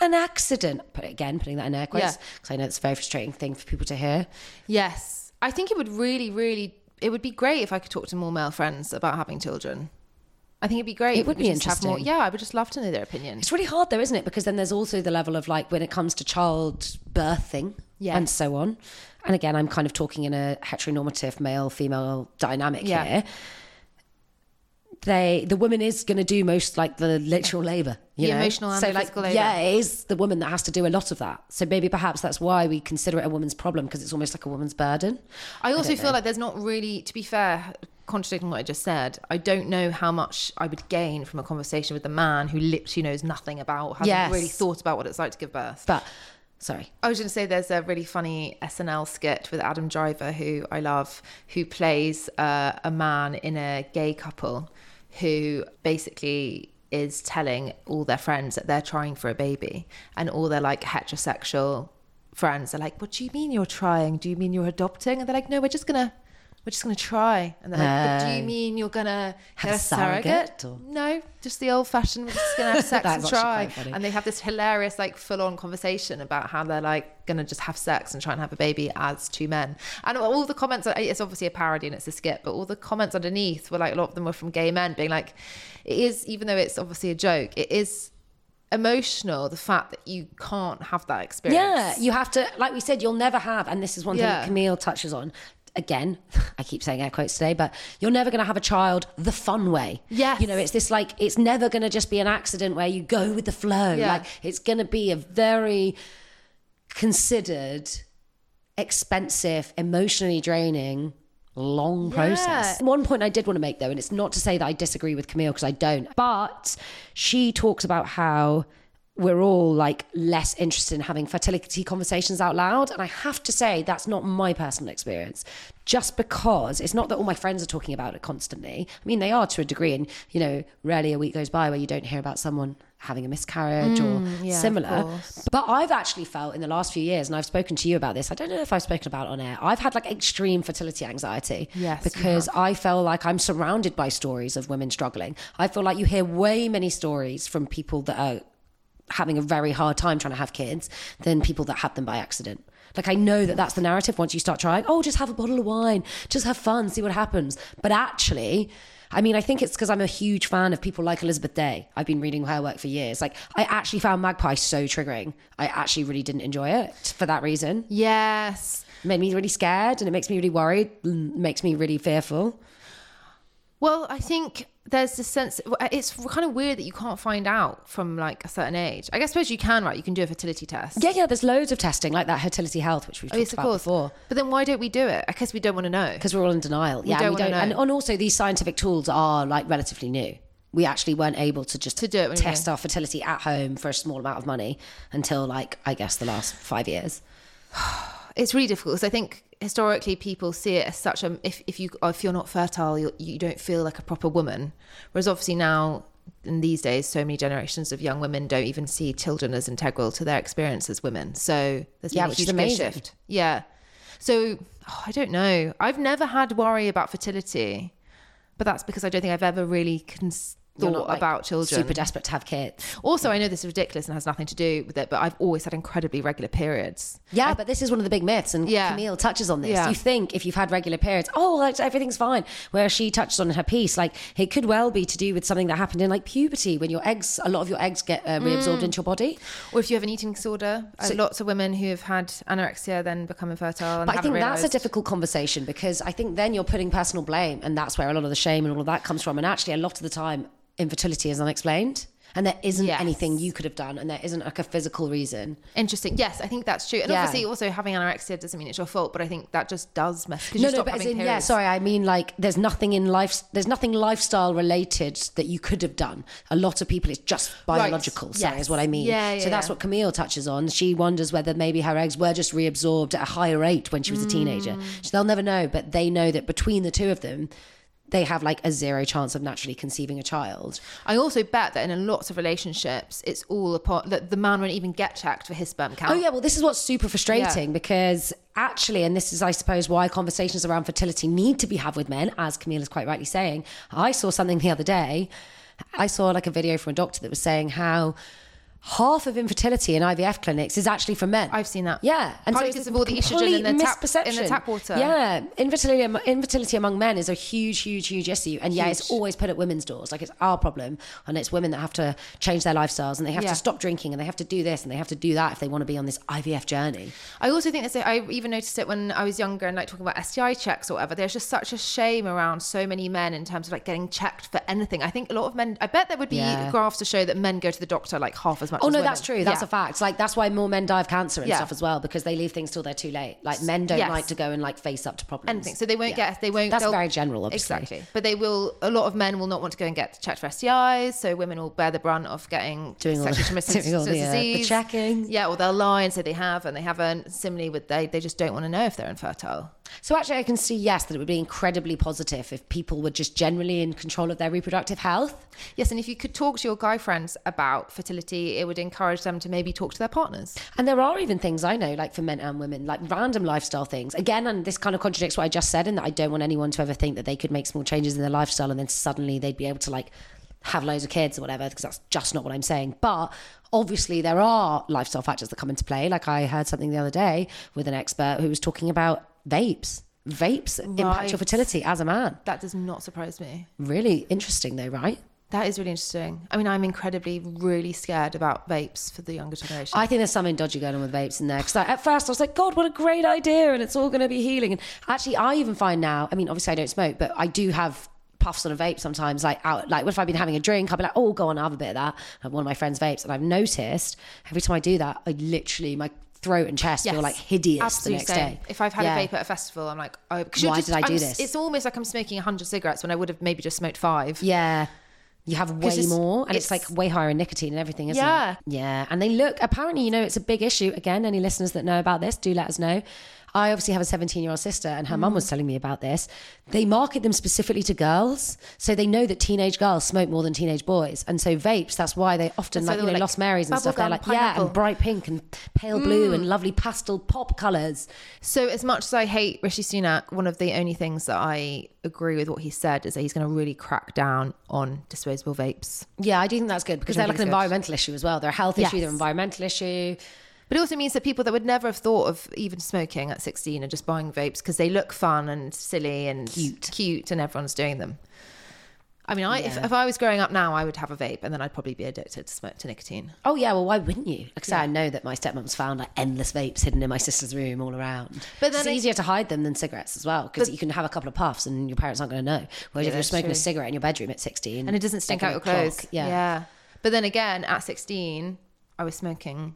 an accident. But again, putting that in air quotes Yeah. because I know it's a very frustrating thing for people to hear. Yes, I think it would really, really, it would be great if I could talk to more male friends about having children. I think it'd be great. It would be have more- interesting. yeah, I would just love to know their opinion. It's really hard though, isn't it? Because then there's also the level of like when it comes to child birthing Yes. and so on. And again, I'm kind of talking in a heteronormative male female dynamic Yeah. here. They the woman is going to do most like the literal labor, you The know? emotional and so the like physical labour. yeah, it is the woman that has to do a lot of that. So maybe perhaps that's why we consider it a woman's problem because it's almost like a woman's burden. I also don't feel know. like there's not really, to be fair, contradicting what I just said, I don't know how much I would gain from a conversation with a man who literally knows nothing about, hasn't Yes. really thought about what it's like to give birth. But sorry, I was going to say there's a really funny SNL skit with Adam Driver, who I love, who plays uh, a man in a gay couple who basically is telling all their friends that they're trying for a baby, and all their like heterosexual friends are like, "What do you mean you're trying? Do you mean you're adopting?" And they're like, "No, we're just gonna." We're just gonna try, and they're like, "But do you Oh. mean you're gonna Have get a surrogate, or- No, just the old-fashioned. We're just gonna have [laughs] sex and try." And they have this hilarious, like, full-on conversation about how they're like gonna just have sex and try and have a baby as two men. And all the comments, uh, it's obviously a parody and it's a skit, but all the comments underneath were like a lot of them were from gay men being like, "It is, even though it's obviously a joke, it is." emotional the fact that you can't have that experience Yeah, you have to, like we said, you'll never have, and this is one thing Yeah. that Camille touches on. Again, I keep saying air quotes today, but you're never going to have a child the fun way. Yeah. You know, it's this like, it's never going to just be an accident where you go with the flow. Yeah. Like, it's going to be a very considered, expensive, emotionally draining, long process. One point I did want to make though, and it's not to say that I disagree with Camille because I don't, but she talks about how we're all like less interested in having fertility conversations out loud. And I have to say, that's not my personal experience. Just because it's not that all my friends are talking about it constantly. I mean, they are to a degree. And, you know, rarely a week goes by where you don't hear about someone having a miscarriage or Mm, yeah, similar. But I've actually felt in the last few years, and I've spoken to you about this. I don't know if I've spoken about it on air. I've had like extreme fertility anxiety. Yes, Because I feel like I'm surrounded by stories of women struggling. I feel like you hear way many stories from people that are having a very hard time trying to have kids than people that had them by accident. Like I know that that's the narrative once you start trying, oh, just have a bottle of wine, just have fun, see what happens. But actually, I mean, I think it's because I'm a huge fan of people like Elizabeth Day. I've been reading her work for years. Like, I actually found Magpie so triggering. I actually really didn't enjoy it for that reason. Yes. It made me really scared and it makes me really worried, makes me really fearful. Well, I think there's this sense. Uh, it's kind of weird that you can't find out from like a certain age. I guess suppose you can, right? You can do a fertility test. Yeah, yeah, there's loads of testing like that fertility health, which we've Oh, talked yes, of about course. before. But then why don't we do it? I guess we don't want to know. Because we're all in denial. yeah, don't and we don't. Know. and also, these scientific tools are like relatively new. We actually weren't able to just To do it test our fertility at home for a small amount of money until like I guess the last five years. [sighs] It's really difficult because I think historically people see it as such a if if you if you're not fertile, you you don't feel like a proper woman. Whereas obviously now in these days, so many generations of young women don't even see children as integral to their experience as women. So there's Yeah, been a huge is big amazing. shift. Yeah. So oh, I don't know. I've never had worry about fertility, but that's because I don't think I've ever really cons- thought like, about children. Super desperate to have kids. Also, I know this is ridiculous and has nothing to do with it, but I've always had incredibly regular periods. Yeah, but this is one of the big myths, and Yeah. Camille touches on this. Yeah. You think if you've had regular periods, oh, like everything's fine. Where she touches on in her piece, like it could well be to do with something that happened in like puberty when your eggs, a lot of your eggs get uh, reabsorbed Mm. into your body. Or if you have an eating disorder, uh, lots of women who have had anorexia then become infertile. And But I think that's a difficult conversation because I think then you're putting personal blame, and that's where a lot of the shame and all of that comes from. And actually, a lot of the time, infertility is unexplained, and there isn't Yes. anything you could have done, and there isn't like a physical reason. Interesting. Yes, I think that's true. And Yeah. obviously, also having anorexia doesn't mean it's your fault, but I think that just does mess. No, you no, but in, yeah, sorry, I mean like there's nothing in life, there's nothing lifestyle related that you could have done. A lot of people, it's just biological. Sorry, Yes. is what I mean. Yeah, yeah, so that's yeah. what Camille touches on. She wonders whether maybe her eggs were just reabsorbed at a higher rate when she was a teenager. Mm. So they'll never know, but they know that between the two of them, they have like a zero chance of naturally conceiving a child. I also bet that in lots of relationships, it's all upon that the man won't even get checked for his sperm count. Oh yeah, well this is what's super frustrating because actually, and this is I suppose why conversations around fertility need to be had with men, as Camille is quite rightly saying. I saw something the other day. I saw like a video from a doctor that was saying how half of infertility in IVF clinics is actually for men. I've seen that. Yeah, Partly it's because a of all the estrogen in the tap- misperception. in the tap water. Yeah, infertility infertility among men is a huge, huge, huge issue, and yeah, it's always put at women's doors. Like it's our problem, and it's women that have to change their lifestyles, and they have Yeah. to stop drinking, and they have to do this, and they have to do that if they want to be on this IVF journey. I also think that I even noticed it when I was younger and like talking about STI checks or whatever. There's just such a shame around so many men in terms of like getting checked for anything. I think a lot of men. I bet there would be Yeah. graphs to show that men go to the doctor like half as much. Oh no, women. that's true. That's Yeah. a fact. Like that's why more men die of cancer and Yeah. stuff as well because they leave things till they're too late. Like men don't Yes. like to go and like face up to problems. anything. So they won't Yeah. get. They won't. That's very general, obviously. Exactly. But they will. A lot of men will not want to go and get checked for STIs. So women will bear the brunt of getting Doing all sexually transmitted [laughs] doing all the, uh, the checking. Yeah, or they'll lie and say they have and they haven't. Similarly, with they, they just don't want to know if they're infertile. So actually, I can see yes that it would be incredibly positive if people were just generally in control of their reproductive health. Yes, and if you could talk to your guy friends about fertility, it would encourage them to maybe talk to their partners. And there are even things I know, like for men and women, like random lifestyle things. Again, and this kind of contradicts what I just said, in that I don't want anyone to ever think that they could make small changes in their lifestyle and then suddenly they'd be able to like have loads of kids or whatever, because that's just not what I'm saying. But obviously, there are lifestyle factors that come into play. Like I heard something the other day with an expert who was talking about vapes. Vapes impact your fertility as a man. That does not surprise me. Really interesting, though, right? That is really interesting. I mean, I'm incredibly, really scared about vapes for the younger generation. I think there's something dodgy going on with vapes in there. Because at first I was like, God, what a great idea. And it's all going to be healing. And actually, I even find now, I mean, obviously I don't smoke, but I do have puffs on a vape sometimes. Like, out, like what if I've been having a drink, I'll be like, oh, go on, I'll have a bit of that. I have one of my friends' vapes. And I've noticed every time I do that, I literally, my throat and chest feel Yes. like hideous Absolutely the next same. day. If I've had Yeah. a vape at a festival, I'm like, oh, Why just, did I do I'm- this? It's almost like I'm smoking 100 cigarettes when I would have maybe just smoked five. Yeah. You have way more, and it's, it's- like way higher in nicotine and everything, isn't Yeah. it? Yeah. And they look, apparently, you know, it's a big issue. Again, any listeners that know about this, do let us know. I obviously have a 17 year old sister, and her Mm. mum was telling me about this. They market them specifically to girls, so they know that teenage girls smoke more than teenage boys, and so vapes. That's why they often So like you know like Lost Marys and stuff. They're like yeah, pineapple. Mm. and bright pink and pale blue and lovely pastel pop colors. So, as much as I hate Rishi Sunak, one of the only things that I agree with what he said is that he's going to really crack down on disposable vapes. Yeah, I do think that's good because they're like an good. environmental issue as well. They're a health issue, they're an environmental issue. But it also means that people that would never have thought of even smoking at 16 are just buying vapes because they look fun and silly and Cute. cute and everyone's doing them. I mean, I, if, if I was growing up now, I would have a vape and then I'd probably be addicted to smoke to nicotine. Oh yeah, well why wouldn't you? I say, I know that my stepmom's found like endless vapes hidden in my sister's room all around. But then it's it- easier to hide them than cigarettes as well because you can have a couple of puffs and your parents aren't going to know. Whereas if you're smoking a cigarette in your bedroom at 16 And it doesn't stink out your clock, clothes. Yeah. But then again, at 16, I was smoking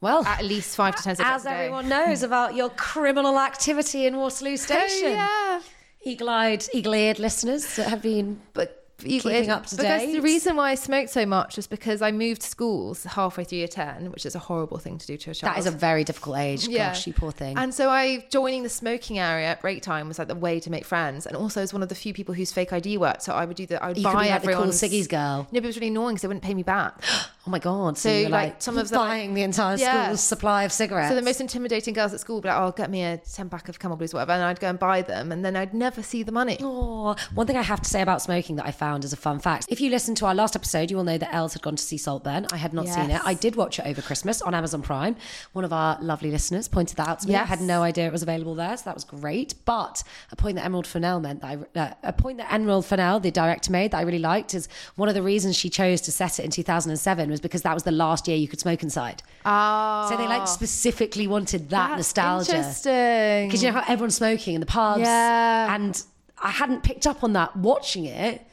Well, at least five to 10 cigarettes as everyone knows about your criminal activity in Waterloo Station. Oh, yeah. Eagle-eyed, eagle-eared listeners that have been But Keeping up to because date. the reason why I smoked so much was because I moved schools halfway through year 10, which is a horrible thing to do to a child. that is a very difficult age. Gosh, you poor thing. And so I joining the smoking area at break time was like the way to make friends, and also as one of the few people whose fake ID worked. So I would do the I would You could buy be like the cool everyone's Siggy's girl. No, but it was really annoying because they wouldn't pay me back. [gasps] Oh my god! So, So, you're like, like some of the, like- buying the entire Yeah. school's supply of cigarettes. So the most intimidating girls at school would be like, "Oh, get me a ten pack of Camel Blues, whatever," and I'd go and buy them, and then I'd never see the money. Oh, one thing I have to say about smoking that I found as a fun fact. If you listen to our last episode, you will know that Els had gone to see Saltburn. I had not seen it. I did watch it over Christmas on Amazon Prime. One of our lovely listeners pointed that out to me. I had no idea it was available there, so that was great. But a point that Emerald Fennell meant that I, uh, a point that Emerald Fennell, the director, made that I really liked is one of the reasons she chose to set it in 2007 was because that was the last year you could smoke inside. Oh, So they like ah. specifically wanted that that's nostalgia. Interesting. Because you know how everyone's smoking in the pubs. Yeah. And I hadn't picked up on that watching it.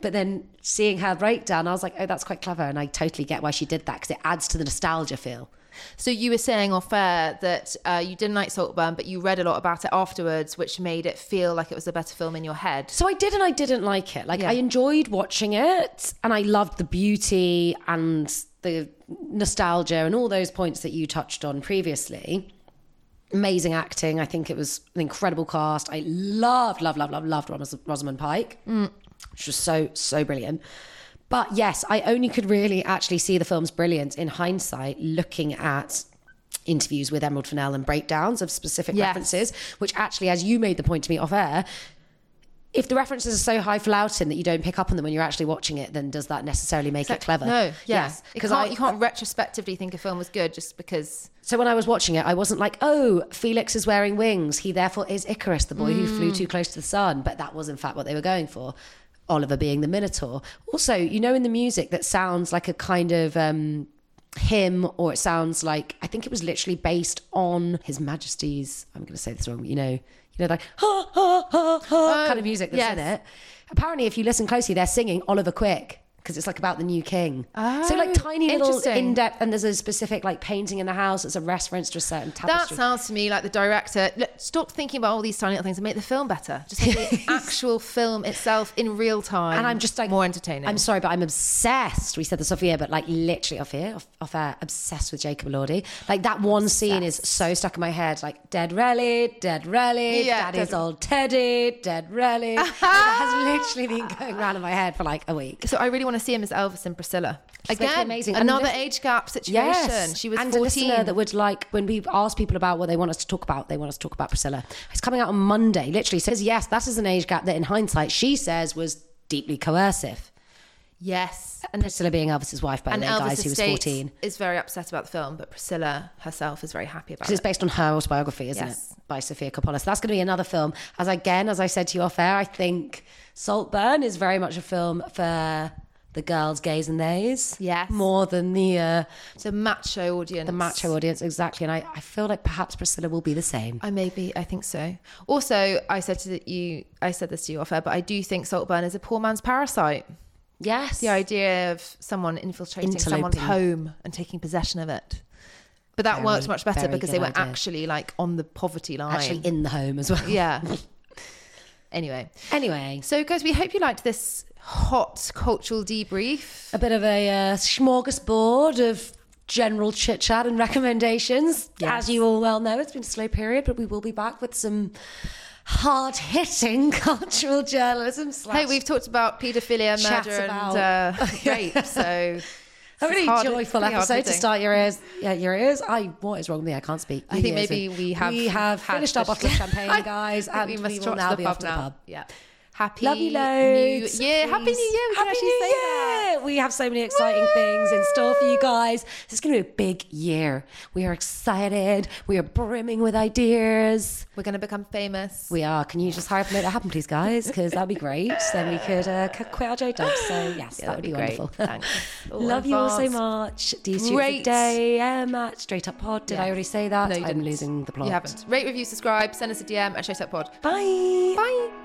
But then seeing her breakdown, I was like, oh, that's quite clever. And I totally get why she did that because it adds to the nostalgia feel. So you were saying off air that uh, you didn't like Saltburn, but you read a lot about it afterwards, which made it feel like it was a better film in your head. So I did and I didn't like it. Like Yeah. I enjoyed watching it and I loved the beauty and the nostalgia and all those points that you touched on previously. Amazing acting. I think it was an incredible cast. I loved, loved, loved, loved, loved Ros- Rosamund Pike. Which was so, so brilliant. But yes, I only could really actually see the film's brilliance in hindsight looking at interviews with Emerald Fennell and breakdowns of specific Yes. references, which actually, as you made the point to me off air, if the references are so highfalutin that you don't pick up on them when you're actually watching it, then does that necessarily make it clever? No, yes, because you can't retrospectively think a film was good just because. So when I was watching it, I wasn't like, oh, Felix is wearing wings. He therefore is Icarus, the boy who flew Mm. too close to the sun. But that was in fact what they were going for. Oliver being the Minotaur. Also, you know, in the music that sounds like a kind of um, hymn, or it sounds like I think it was literally based on His Majesty's. I'm going to say this wrong. You know, you know, like ha ha ha ha kind of music that's in it. Apparently, if you listen closely, they're singing Oliver Quick. Because it's like about the new king. so like Oh, tiny little in depth, and there's a specific like painting in the house. that's a reference to a certain tapestry. That sounds to me like the director. Look, stop thinking about all these tiny little things and make the film better. Just make the [laughs] actual film itself in real time. and I'm just like more entertaining. I'm sorry, but I'm obsessed. We said this off here, but like literally off here, off, off air, obsessed with Jacob Elordi. Like that one scene is so stuck in my head. Like dead rally, dead rally, Yeah, daddy's dead- old Teddy, dead rally. [laughs] That has literally been going around in my head for like a week. So I really want to see him as Elvis and Priscilla. She's Again, amazing- another age gap situation. Yes, She was and a 14. listener that would like when we ask people about what they want us to talk about, they want us to talk about Priscilla. It's coming out on Monday. Literally says yes, that is an age gap that in hindsight she says was deeply coercive. yes. And Priscilla being Elvis's wife, by the way, guys, who was fourteen. is very upset about the film, but Priscilla herself is very happy about it. Because it's based on her autobiography, isn't Yes. it? By Sofia Coppola. So that's going to be another film. As again, as I said to you off air, I think Saltburn is very much a film for the girls, gays, and theys. Yes. More than the uh, It's a macho audience. the macho audience, exactly. And I, I feel like perhaps Priscilla will be the same. I maybe I think so. Also, I said to you, I said this to you off air, but I do think Saltburn is a poor man's parasite. Yes. The idea of someone infiltrating someone's home and taking possession of it. But that Very, worked much better because they were idea. actually like on the poverty line. Actually in the home as well. yeah. [laughs] anyway, Anyway, so guys, we hope you liked this hot cultural debrief. a bit of a uh, smorgasbord of general chit chat and recommendations. Yes. As you all well know, it's been a slow period, but we will be back with some hard hitting [laughs] cultural journalism. slash- Hey, we've talked about paedophilia, murder, about- and uh, [laughs] rape. So [laughs] a really hard- joyful episode to start your ears. Yeah, your ears. I what is wrong with me? I can't speak. I think Ears maybe we have we have finished our bottle of champagne, guys, I and we, we must will now be off to the pub. Yeah. Happy Love you New loads. Year. Happy New. Year. We Happy actually New say that. We have so many exciting things in store for you guys. This is going to be a big year. We are excited. We are brimming with ideas. We're going to become famous. We are. Can you just hurry up and make that happen, please, guys? Because that'd be great. [laughs] Then we could uh, quit our J dubs. So, yes, Yeah, that would be, be wonderful. Thanks. [laughs] Love you all so much. Do you Great. day um, at Straight Up Pod? Did I already say that? No, you I'm didn't. losing the plot. You haven't. Rate, review, subscribe, send us a DM at Showset Pod. Bye. Bye.